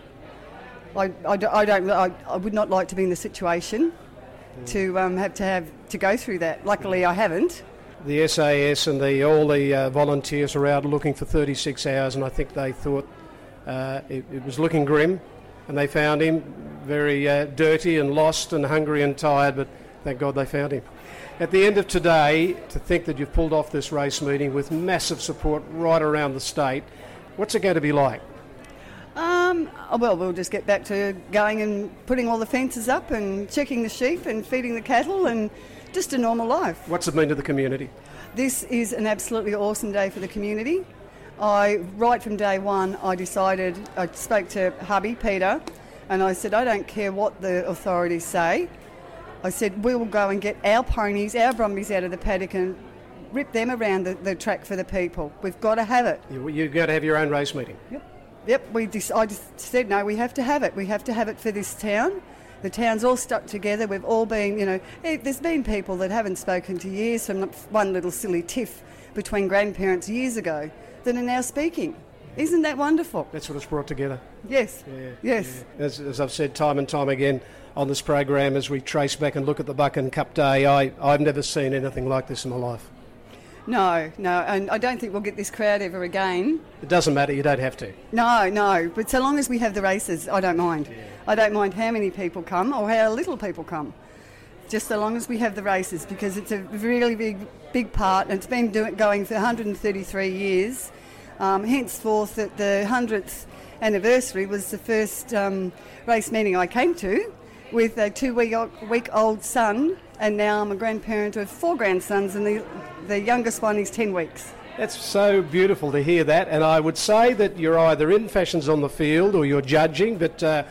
I, I, I don't I, I, would not like to be in the situation mm. to um, have to have to go through that. Luckily, I haven't the SAS and the, all the uh, volunteers are out looking for 36 hours, and I think they thought uh, it, it, was looking grim. and they found him very uh, dirty and lost and hungry and tired, but thank God they found him. At the end of today, to think that you've pulled off this race meeting with massive support right around the state, what's it going to be like? Um, oh, well, we'll just get back to going and putting all the fences up and checking the sheep and feeding the cattle and just a normal life. What's it mean to the community? This is an absolutely awesome day for the community. I, right from day one, I decided, I spoke to hubby, Peter, and I said, I don't care what the authorities say. I said, we will go and get our ponies, our brumbies out of the paddock and rip them around the, the track for the people. We've got to have it. You, you've got to have your own race meeting. Yep. Yep, we just, I just said, no, we have to have it. We have to have it for this town. The town's all stuck together. We've all been, you know, eh, there's been people that haven't spoken to years from one little silly tiff between grandparents years ago that are now speaking. Isn't that wonderful? That's what it's brought together. Yes. Yeah, yes. Yeah. As, as, I've said time and time again on this program, as we trace back and look at the Buchan Cup Day, I, I've never seen anything like this in my life. No, no, and I don't think we'll get this crowd ever again. It doesn't matter, you don't have to. No, no, but so long as we have the races, I don't mind. Yeah. I don't mind how many people come or how little people come. Just so long as we have the races, because it's a really big, big part, and it's been doing, going for 133 years. Um, henceforth, at the 100th anniversary was the first um, race meeting I came to with a two week old son, and now I'm a grandparent of four grandsons, and the, the youngest one is 10 weeks. That's so beautiful to hear that, and I would say that you're either in fashions on the field or you're judging, but uh,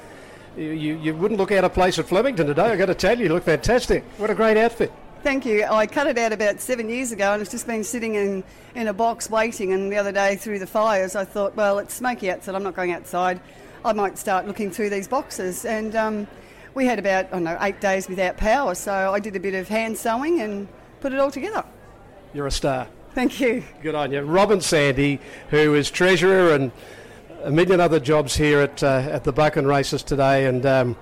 you, you wouldn't look out of place at Flemington today, I've got to tell you, you look fantastic. What a great outfit. Thank you. I cut it out about seven years ago and it's just been sitting in, in a box waiting. And the other day through the fires, I thought, well, it's smoky outside, I'm not going outside. I might start looking through these boxes. And um, we had about, I don't know, eight days without power. So I did a bit of hand sewing and put it all together. You're a star. Thank you. Good on you. Robin Sandy, who is treasurer and a million other jobs here at, uh, at the Buchan races today. And um,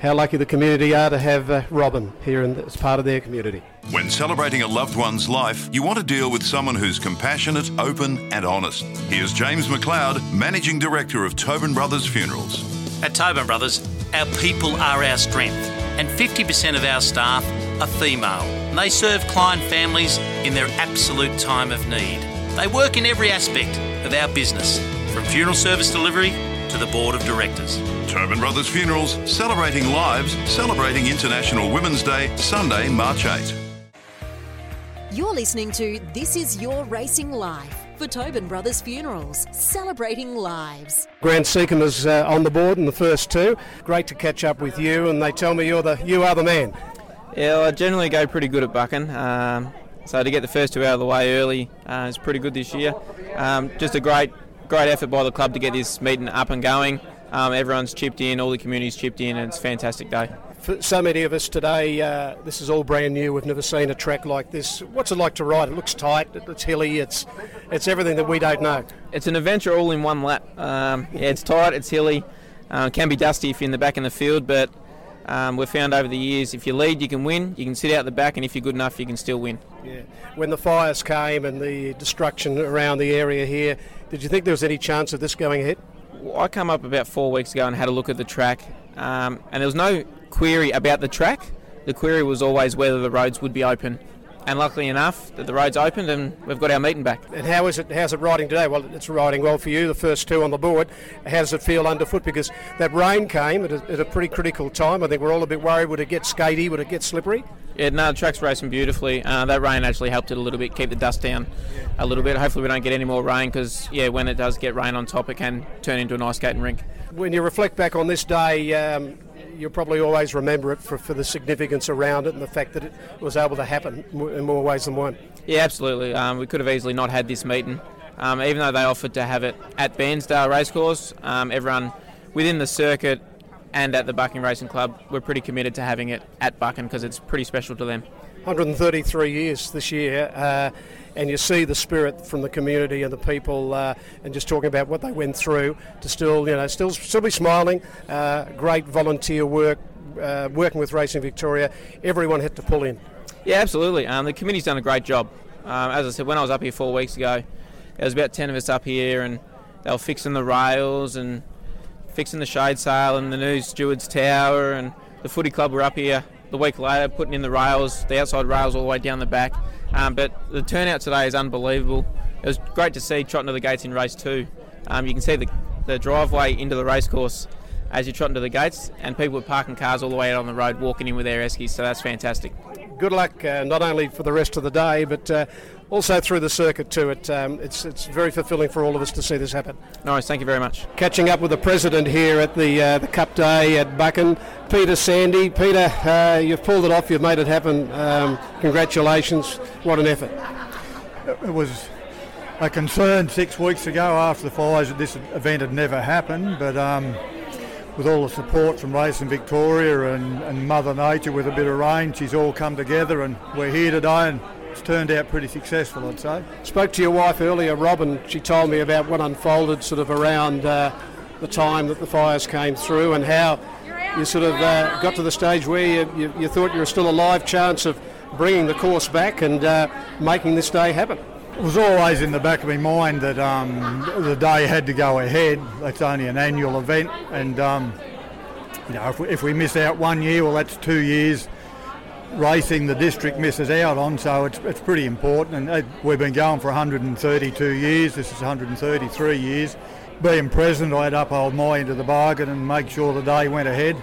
how lucky the community are to have uh, Robin here in, as part of their community. When celebrating a loved one's life, you want to deal with someone who's compassionate, open, and honest. Here's James McLeod, Managing Director of Tobin Brothers Funerals. At Tobin Brothers, our people are our strength, and 50% of our staff are female. And they serve client families in their absolute time of need. They work in every aspect of our business, from funeral service delivery to the board of directors. Tobin Brothers Funerals, celebrating lives, celebrating International Women's Day, Sunday, March 8. You're listening to This Is Your Racing Life for Tobin Brothers Funerals, celebrating lives. Grant Seacombe is uh, on the board in the first two. Great to catch up with you, and they tell me you're the you are the man. Yeah, well, I generally go pretty good at Buchan. Um, so to get the first two out of the way early uh, is pretty good this year. Um, just a great great effort by the club to get this meeting up and going. Um, everyone's chipped in, all the community's chipped in, and it's a fantastic day. For so many of us today, uh, this is all brand new. We've never seen a track like this. What's it like to ride? It looks tight, it's hilly, it's it's everything that we don't know. It's an adventure all in one lap. Um, yeah, it's tight, it's hilly, uh, can be dusty if you're in the back in the field, but um, we've found over the years if you lead, you can win. You can sit out the back, and if you're good enough, you can still win. Yeah. When the fires came and the destruction around the area here, did you think there was any chance of this going ahead? I came up about four weeks ago and had a look at the track, um, and there was no query about the track. The query was always whether the roads would be open. And luckily enough, that the roads opened and we've got our meeting back. And how is it? How's it riding today? Well, it's riding well for you. The first two on the board. How does it feel underfoot? Because that rain came at a, at a pretty critical time. I think we're all a bit worried. Would it get skatey? Would it get slippery? Yeah, no, the track's racing beautifully. Uh, that rain actually helped it a little bit, keep the dust down a little bit. Hopefully, we don't get any more rain because, yeah, when it does get rain on top, it can turn into an ice skating rink. When you reflect back on this day, um, you'll probably always remember it for, for the significance around it and the fact that it was able to happen in more ways than one. Yeah, absolutely. Um, we could have easily not had this meeting. Um, even though they offered to have it at Bairnsdale Racecourse, um, everyone within the circuit and at the Buchan Racing Club, we're pretty committed to having it at Buchan because it's pretty special to them. 133 years this year, uh, and you see the spirit from the community and the people, uh, and just talking about what they went through to still, you know, still still be smiling. Uh, great volunteer work, uh, working with Racing Victoria. Everyone had to pull in. Yeah, absolutely. Um, the committee's done a great job. Um, as I said, when I was up here four weeks ago, there was about 10 of us up here, and they were fixing the rails and fixing the shade sail and the new steward's tower, and the footy club were up here the week later putting in the rails, the outside rails all the way down the back. Um, but the turnout today is unbelievable. It was great to see trotting to the gates in race two. Um, you can see the, the driveway into the racecourse as you trot into the gates, and people were parking cars all the way out on the road, walking in with their eskies. So that's fantastic. Good luck, uh, not only for the rest of the day, but uh, also through the circuit too. It, um, it's it's very fulfilling for all of us to see this happen. Nice, thank you very much. Catching up with the president here at the uh, the Cup Day at Buchan, Peter Sandy. Peter, uh, you've pulled it off. You've made it happen. Um, congratulations! What an effort. It was a concern six weeks ago after the fires that this event had never happened, but. Um, with all the support from Racing Victoria and, and Mother Nature with a bit of rain, she's all come together and we're here today and it's turned out pretty successful, I'd say. Spoke to your wife earlier, Robin. She told me about what unfolded sort of around uh, the time that the fires came through and how you sort of uh, got to the stage where you, you, you, thought you were still a live chance of bringing the course back and uh, making this day happen. It was always in the back of my mind that um, the day had to go ahead. It's only an annual event, and um, you know if we, if we miss out one year, well, that's two years racing the district misses out on. So it's it's pretty important, and uh, we've been going for 132 years. This is 133 years. Being president, I had to uphold my end of the bargain and make sure the day went ahead.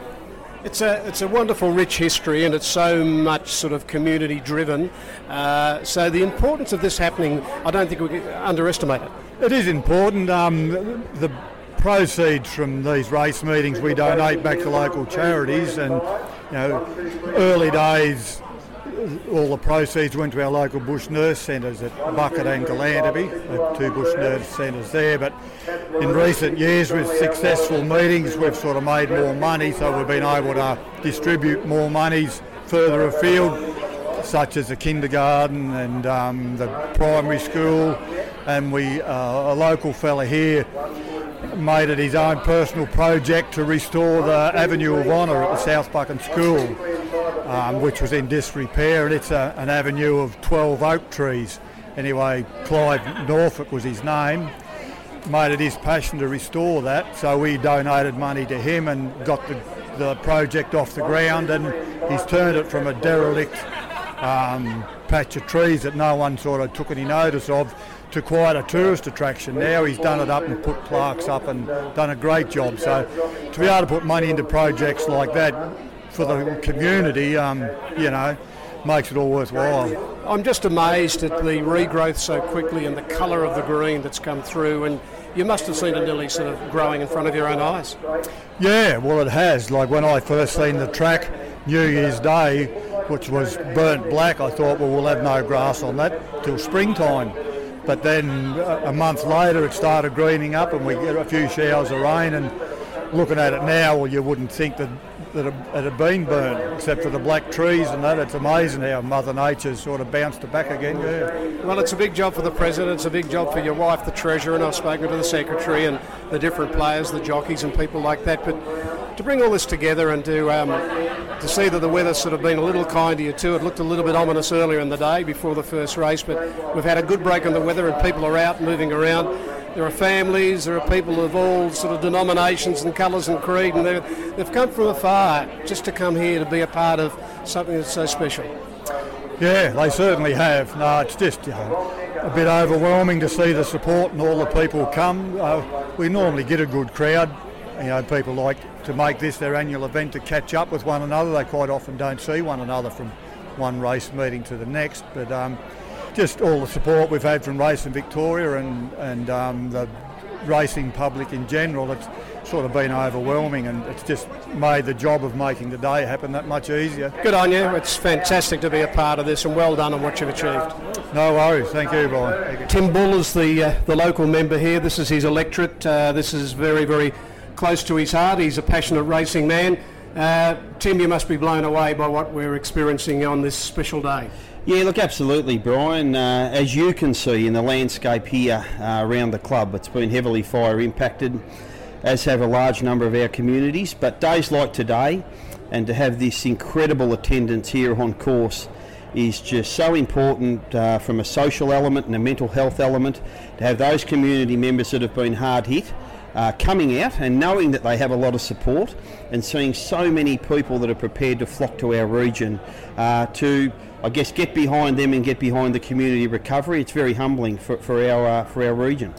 It's a it's a wonderful, rich history, and it's so much sort of community driven. Uh, so the importance of this happening, I don't think we can underestimate it. It is important. Um, the proceeds from these race meetings we donate back to local charities, and you know, early days all the proceeds went to our local bush nurse centres at Buchan and Gelantipy, two bush nurse centres there. But in recent years, with successful meetings, we've sort of made more money, so we've been able to distribute more monies further afield, such as the kindergarten and um, the primary school. And we, uh, a local fella here, made it his own personal project to restore the Avenue of Honour at the South Buchan School um, which was in disrepair, and it's a, an avenue of 12 oak trees. Anyway, Clive Norfolk was his name. Made it his passion to restore that, so we donated money to him and got the, the project off the ground, and he's turned it from a derelict um, patch of trees that no one sort of took any notice of to quite a tourist attraction now. He's done it up and put plaques up and done a great job. So to be able to put money into projects like that for the community, um, you know, makes it all worthwhile. I'm just amazed at the regrowth so quickly and the colour of the green that's come through and you must have seen it nearly sort of growing in front of your own eyes. Yeah, well it has. Like when I first seen the track New Year's Day, which was burnt black, I thought, well, we'll have no grass on that till springtime. But then a month later it started greening up and we get a few showers of rain and looking at it now, well, you wouldn't think that that had, been burnt, except for the black trees and that. It's amazing how Mother Nature's sort of bounced it back again. Yeah. Well, it's a big job for the president. It's a big job for your wife, the treasurer, and I've spoken to the secretary and the different players, the jockeys, and people like that. But to bring all this together and to um, to see that the weather's sort of been a little kind to you too. It looked a little bit ominous earlier in the day before the first race, but we've had a good break in the weather and people are out moving around there are families, there are people of all sort of denominations and colours and creed, and they've come from afar just to come here to be a part of something that's so special. Yeah, they certainly have. No, it's just you know, a bit overwhelming to see the support and all the people come. Uh, we normally get a good crowd. You know, people like to make this their annual event to catch up with one another. They quite often don't see one another from one race meeting to the next, but um, just all the support we've had from Racing Victoria and, and um, the racing public in general, it's sort of been overwhelming and it's just made the job of making the day happen that much easier. Good on you. It's fantastic to be a part of this and well done on what you've achieved. No worries. Thank you, Bryan. Tim Bull is the, uh, the local member here. This is his electorate. Uh, this is very, very close to his heart. He's a passionate racing man. Uh, Tim, you must be blown away by what we're experiencing on this special day. Yeah, look, absolutely, Bryan. Uh, as you can see in the landscape here uh, around the club, it's been heavily fire impacted, as have a large number of our communities. But days like today, and to have this incredible attendance here on course, is just so important uh, from a social element and a mental health element. To have those community members that have been hard hit uh, coming out and knowing that they have a lot of support and seeing so many people that are prepared to flock to our region uh, to, I guess, get behind them and get behind the community recovery. It's very humbling for, for, our, uh, for our region.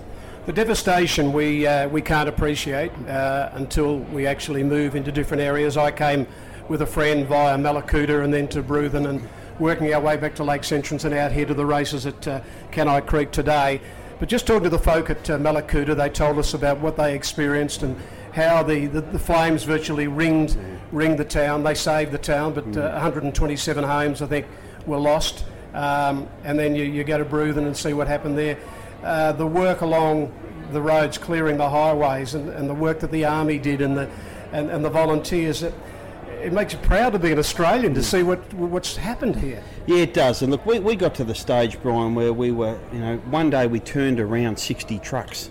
The devastation we, uh, we can't appreciate uh, until we actually move into different areas. I came with a friend via Mallacoota and then to Bruthen and working our way back to Lakes Entrance and out here to the races at uh, Canni Creek today. But just talking to the folk at uh, Mallacoota, they told us about what they experienced and how the, the, the flames virtually ringed, ringed the town. They saved the town, but uh, 127 homes, I think, were lost. Um, and then you, you go to Bruthen and see what happened there. Uh, the work along the roads, clearing the highways, and, and the work that the army did, and the and, and the volunteers. It, it makes you proud to be an Australian to see what what's happened here. Yeah, it does. And look, we, we got to the stage, Bryan, where we were, you know, one day we turned around 60 trucks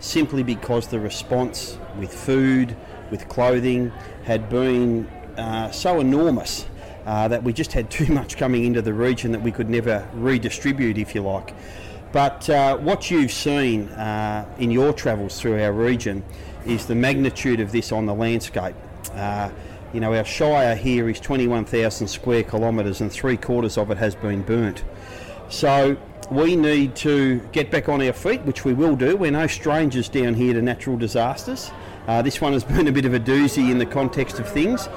simply because the response with food, with clothing, had been uh, so enormous uh, that we just had too much coming into the region that we could never redistribute, if you like. But uh, what you've seen uh, in your travels through our region is the magnitude of this on the landscape. Uh, you know, our shire here is 21,000 square kilometres and three quarters of it has been burnt. So we need to get back on our feet, which we will do. We're no strangers down here to natural disasters. Uh, this one has been a bit of a doozy in the context of things.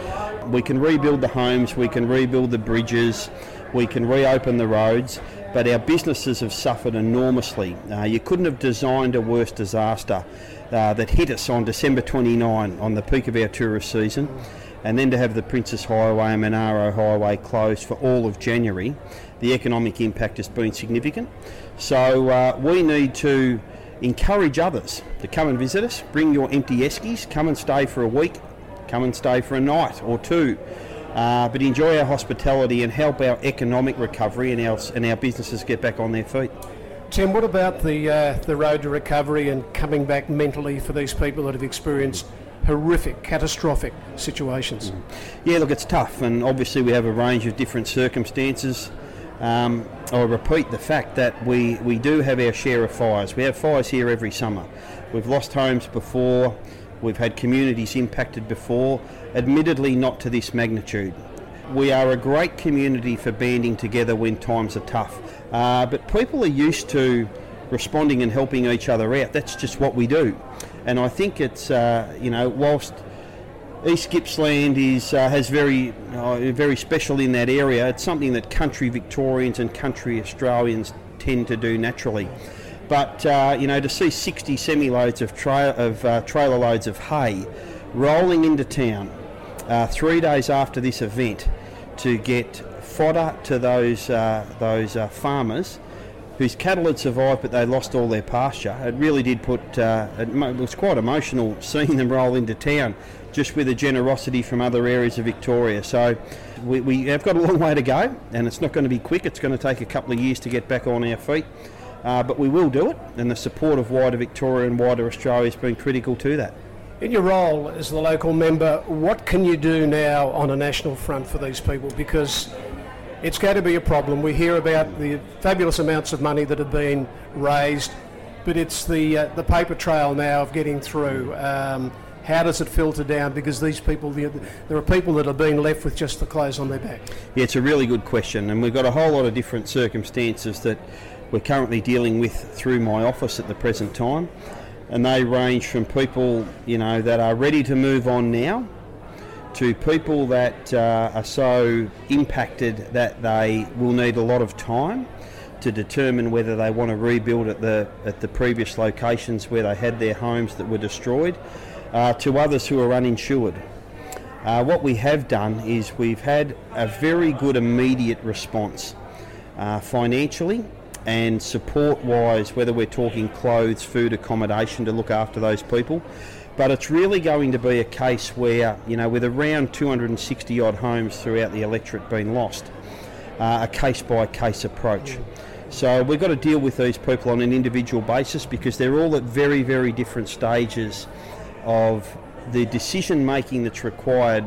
We can rebuild the homes, we can rebuild the bridges, we can reopen the roads, but our businesses have suffered enormously. Uh, you couldn't have designed a worse disaster uh, that hit us on December 29 on the peak of our tourist season and then to have the Princes Highway and Monaro Highway closed for all of January, the economic impact has been significant. So uh, we need to encourage others to come and visit us, bring your empty eskies, come and stay for a week, come and stay for a night or two. Uh, but enjoy our hospitality and help our economic recovery and our, and our businesses get back on their feet. Tim, what about the uh, the road to recovery and coming back mentally for these people that have experienced horrific, catastrophic situations. Mm. Yeah, look, it's tough, and obviously we have a range of different circumstances. Um, I repeat the fact that we, we do have our share of fires. We have fires here every summer. We've lost homes before, we've had communities impacted before, admittedly not to this magnitude. We are a great community for banding together when times are tough, uh, but people are used to responding and helping each other out. That's just what we do and I think it's uh, you know whilst East Gippsland is uh, has very uh, very special in that area. It's something that country Victorians and country Australians tend to do naturally. But uh, you know to see 60 semi loads of, tra- of uh, trailer loads of hay rolling into town uh, three days after this event to get fodder to those those farmers whose cattle had survived but they lost all their pasture. It really did put, uh, it, was quite emotional seeing them roll into town just with the generosity from other areas of Victoria. So we, we have got a long way to go and it's not going to be quick. It's going to take a couple of years to get back on our feet. Uh, but we will do it and the support of wider Victoria and wider Australia has been critical to that. In your role as the local member, what can you do now on a national front for these people? Because it's going to be a problem. We hear about the fabulous amounts of money that have been raised, but it's the uh, the paper trail now of getting through. Um, how does it filter down? Because these people, there are people that are being left with just the clothes on their back. Yeah, it's a really good question, and we've got a whole lot of different circumstances that we're currently dealing with through my office at the present time, and they range from people, you know, that are ready to move on now to people that uh, are so impacted that they will need a lot of time to determine whether they want to rebuild at the at the previous locations where they had their homes that were destroyed, uh, to others who are uninsured. Uh, what we have done is we've had a very good immediate response uh, financially and support wise, whether we're talking clothes, food, accommodation to look after those people. But it's really going to be a case where, you know, with around 260 odd homes throughout the electorate being lost, uh, a case by case approach. So we've got to deal with these people on an individual basis because they're all at very, very different stages of the decision making that's required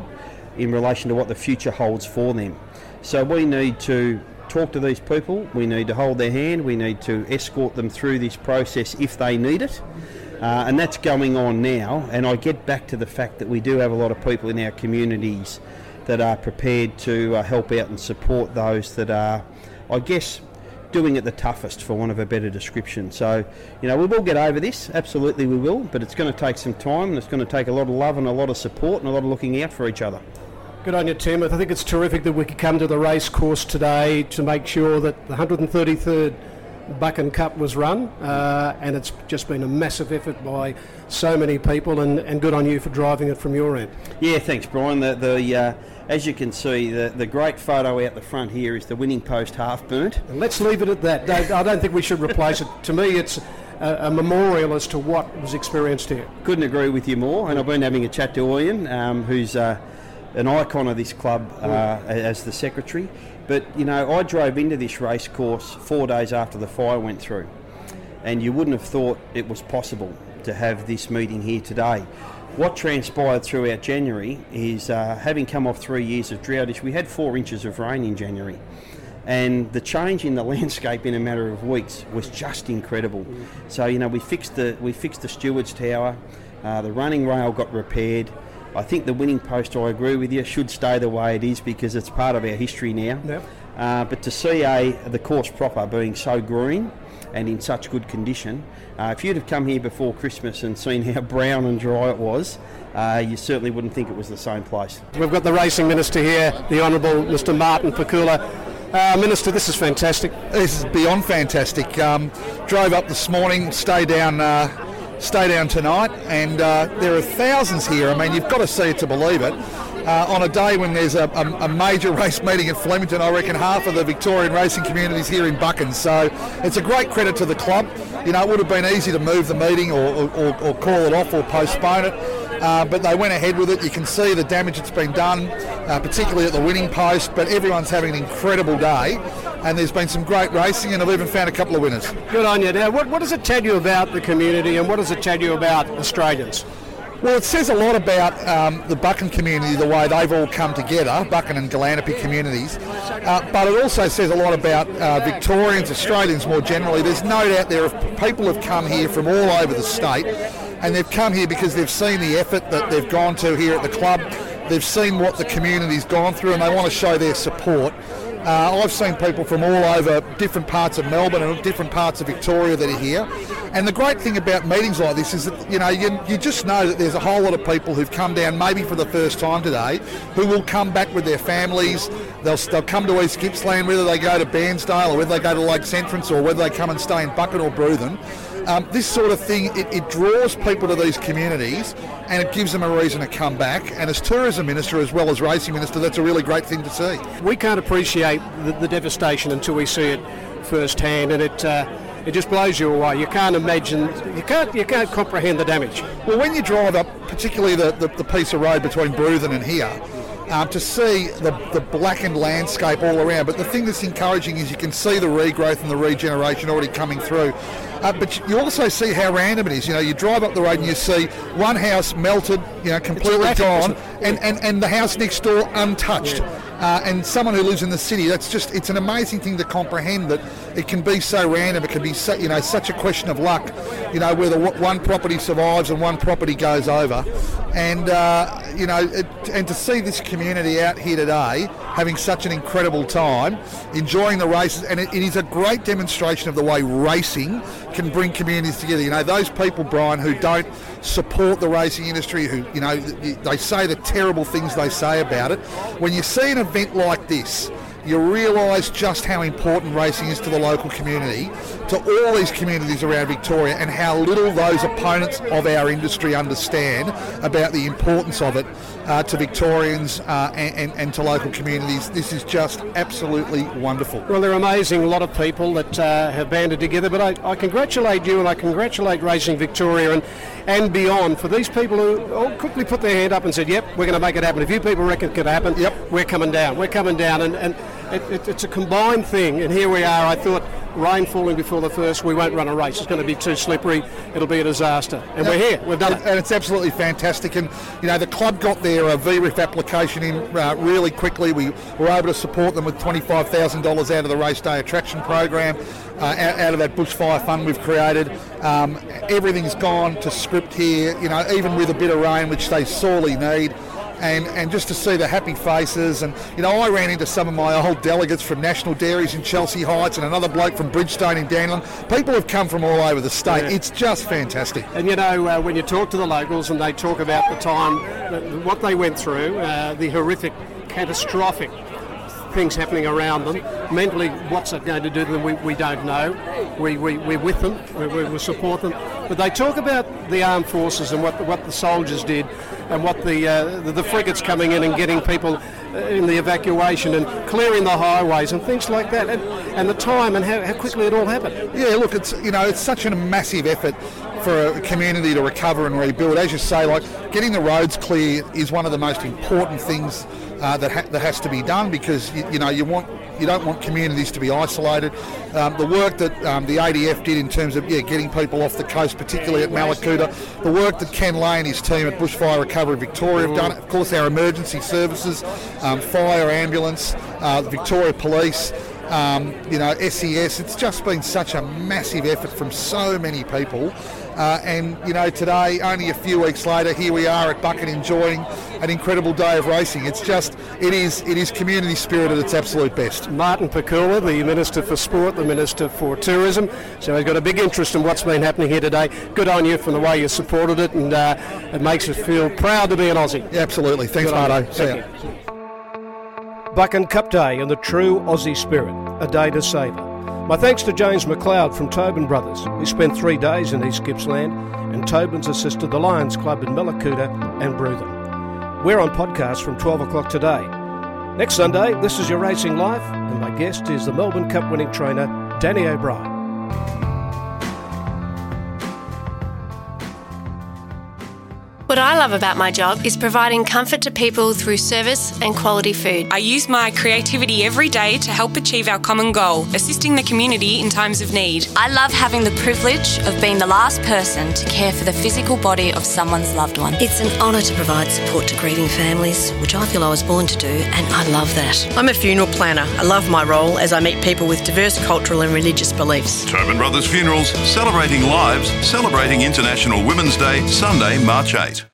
in relation to what the future holds for them. So we need to talk to these people, we need to hold their hand, we need to escort them through this process if they need it. Uh, and that's going on now. And I get back to the fact that we do have a lot of people in our communities that are prepared to uh, help out and support those that are, I guess, doing it the toughest, for want of a better description. So, you know, we will get over this, absolutely we will, but it's going to take some time and it's going to take a lot of love and a lot of support and a lot of looking out for each other. Good on you, Tim. I think it's terrific that we could come to the race course today to make sure that the 133rd Buchan Cup was run, uh, and it's just been a massive effort by so many people, and, and good on you for driving it from your end. Yeah, thanks, Bryan. The, the uh, as you can see, the, the great photo out the front here is the winning post half burnt. And let's leave it at that. I don't think we should replace it. To me, it's a, a, memorial as to what was experienced here. Couldn't agree with you more. And I've been having a chat to Ian, um, who's uh, an icon of this club uh, as the secretary. But you know, I drove into this race course four days after the fire went through, and you wouldn't have thought it was possible to have this meeting here today. What transpired throughout January is uh, having come off three years of droughtish, we had four inches of rain in January. And the change in the landscape in a matter of weeks was just incredible. So you know we fixed the we fixed the stewards tower, uh, the running rail got repaired. I think the winning post, I agree with you, should stay the way it is because it's part of our history now. Yep. Uh, but to see a the course proper being so green and in such good condition. Uh, if you'd have come here before Christmas and seen how brown and dry it was, uh, you certainly wouldn't think it was the same place. We've got the racing minister here, the Honourable Mr. Martin Pakula. Uh, Minister, this is fantastic. This is beyond fantastic. Um, drove up this morning, stay down, uh, stay down tonight, and uh, there are thousands here. I mean, you've got to see it to believe it uh, on a day when there's a, a, a, major race meeting at Flemington. I reckon half of the Victorian racing community is here in Buchan. So it's a great credit to the club. You know, it would have been easy to move the meeting or, or, or call it off or postpone it. Uh, but they went ahead with it. You can see the damage that's been done, uh, particularly at the winning post. But everyone's having an incredible day, and there's been some great racing, and I've even found a couple of winners. Good on you. Now, what, what does it tell you about the community, and what does it tell you about Australians? Well, it says a lot about um, the Buchan community, the way they've all come together, Buchan and Gelantipy communities. Uh, but it also says a lot about uh, Victorians, Australians more generally. There's no doubt there are people have come here from all over the state, and they've come here because they've seen the effort that they've gone to here at the club. They've seen what the community's gone through, and they want to show their support. Uh, I've seen people from all over different parts of Melbourne and different parts of Victoria that are here. And the great thing about meetings like this is that, you know, you, you just know that there's a whole lot of people who've come down maybe for the first time today who will come back with their families. They'll, they'll come to East Gippsland, whether they go to Bairnsdale or whether they go to Lakes Entrance or whether they come and stay in Buchan or Bruthen. Um, this sort of thing, it, it, draws people to these communities and it gives them a reason to come back. And as tourism minister as well as racing minister, that's a really great thing to see. We can't appreciate the, the devastation until we see it firsthand, and it. Uh, it just blows you away. You can't imagine, you can't, you can't comprehend the damage. Well, when you drive up, particularly the, the, the piece of road between Bruthen and here, um, to see the, the blackened landscape all around. But the thing that's encouraging is you can see the regrowth and the regeneration already coming through. Uh, but you also see how random it is. You know, you drive up the road and you see one house melted, you know, completely gone, and, and, and the house next door untouched. Yeah. Uh, and someone who lives in the city, that's just, it's an amazing thing to comprehend that it can be so random, it can be, so, you know, such a question of luck, you know, whether one property survives and one property goes over. And, uh, you know, it, and to see this community out here today having such an incredible time, enjoying the races, and it, it is a great demonstration of the way racing can bring communities together. You know, those people, Bryan, who don't support the racing industry, who, you know, they say the terrible things they say about it. When you see an event like this, you realise just how important racing is to the local community, to all these communities around Victoria, and how little those opponents of our industry understand about the importance of it uh, to Victorians uh, and, and, and, to local communities. This is just absolutely wonderful. Well, they're amazing, a lot of people that uh, have banded together, but I, I, congratulate you and I congratulate Racing Victoria and, and beyond for these people who all quickly put their hand up and said, yep, we're going to make it happen. If you people reckon it could happen, yep, we're coming down. We're coming down. And, and it, it, it's a combined thing, and here we are. I thought rain falling before the first, we won't run a race. It's going to be too slippery. It'll be a disaster. And we're here. We've done it. And it's absolutely fantastic. And, you know, the club got their uh, VRIF application in uh, really quickly. We were able to support them with $25,000 out of the race day attraction program, uh, out, out, of that bushfire fund we've created. Um, everything's gone to script here, you know, even with a bit of rain, which they sorely need and, and just to see the happy faces. And, you know, I ran into some of my old delegates from National Dairies in Chelsea Heights and another bloke from Bridgestone in Dandenong. People have come from all over the state. Yeah. It's just fantastic. And, you know, uh, when you talk to the locals and they talk about the time, what they went through, uh, the horrific, catastrophic things happening around them. Mentally, what's it going to do to them, we, we don't know. We, we, we're with them, we, we support them. But they talk about the armed forces and what what the soldiers did and what the, uh, the, the frigates coming in and getting people uh, in the evacuation and clearing the highways and things like that, and, and the time and how, how quickly it all happened. Yeah, look, it's you know it's such a massive effort for a community to recover and rebuild. As you say, like getting the roads clear is one of the most important things uh, that ha- that has to be done because you, you, know you want you don't want communities to be isolated. Um, the work that um, the ADF did in terms of yeah getting people off the coast, particularly at Mallacoota, the work that Ken Lay and his team at Bushfire Recovery Victoria have done. Of course, our emergency services, um, fire, ambulance, uh, Victoria Police. Um, you know, SES. It's just been such a massive effort from so many people. Uh, and you know, today, only a few weeks later, here we are at Buchan enjoying an incredible day of racing. It's just, it is, it is community spirit at its absolute best. Martin Pakula, the Minister for Sport, the Minister for Tourism, so he's got a big interest in what's been happening here today. Good on you from the way you supported it, and uh, it makes us feel proud to be an Aussie. Yeah, absolutely. Thanks, Marto. See you. Buchan Cup Day in the true Aussie spirit, a day to savour. My thanks to James McLeod from Tobin Brothers, who spent three days in East Gippsland, and Tobin's assisted the Lions Club in Mallacoota and Bruthen. We're on podcast from 12 o'clock today. Next Sunday, this is Your Racing Life, and my guest is the Melbourne Cup winning trainer, Danny O'Brien. What I love about my job is providing comfort to people through service and quality food. I use my creativity every day to help achieve our common goal, assisting the community in times of need. I love having the privilege of being the last person to care for the physical body of someone's loved one. It's an honour to provide support to grieving families, which I feel I was born to do, and I love that. I'm a funeral planner. I love my role as I meet people with diverse cultural and religious beliefs. Tobin Brothers Funerals, celebrating lives, celebrating International Women's Day, Sunday, March 8.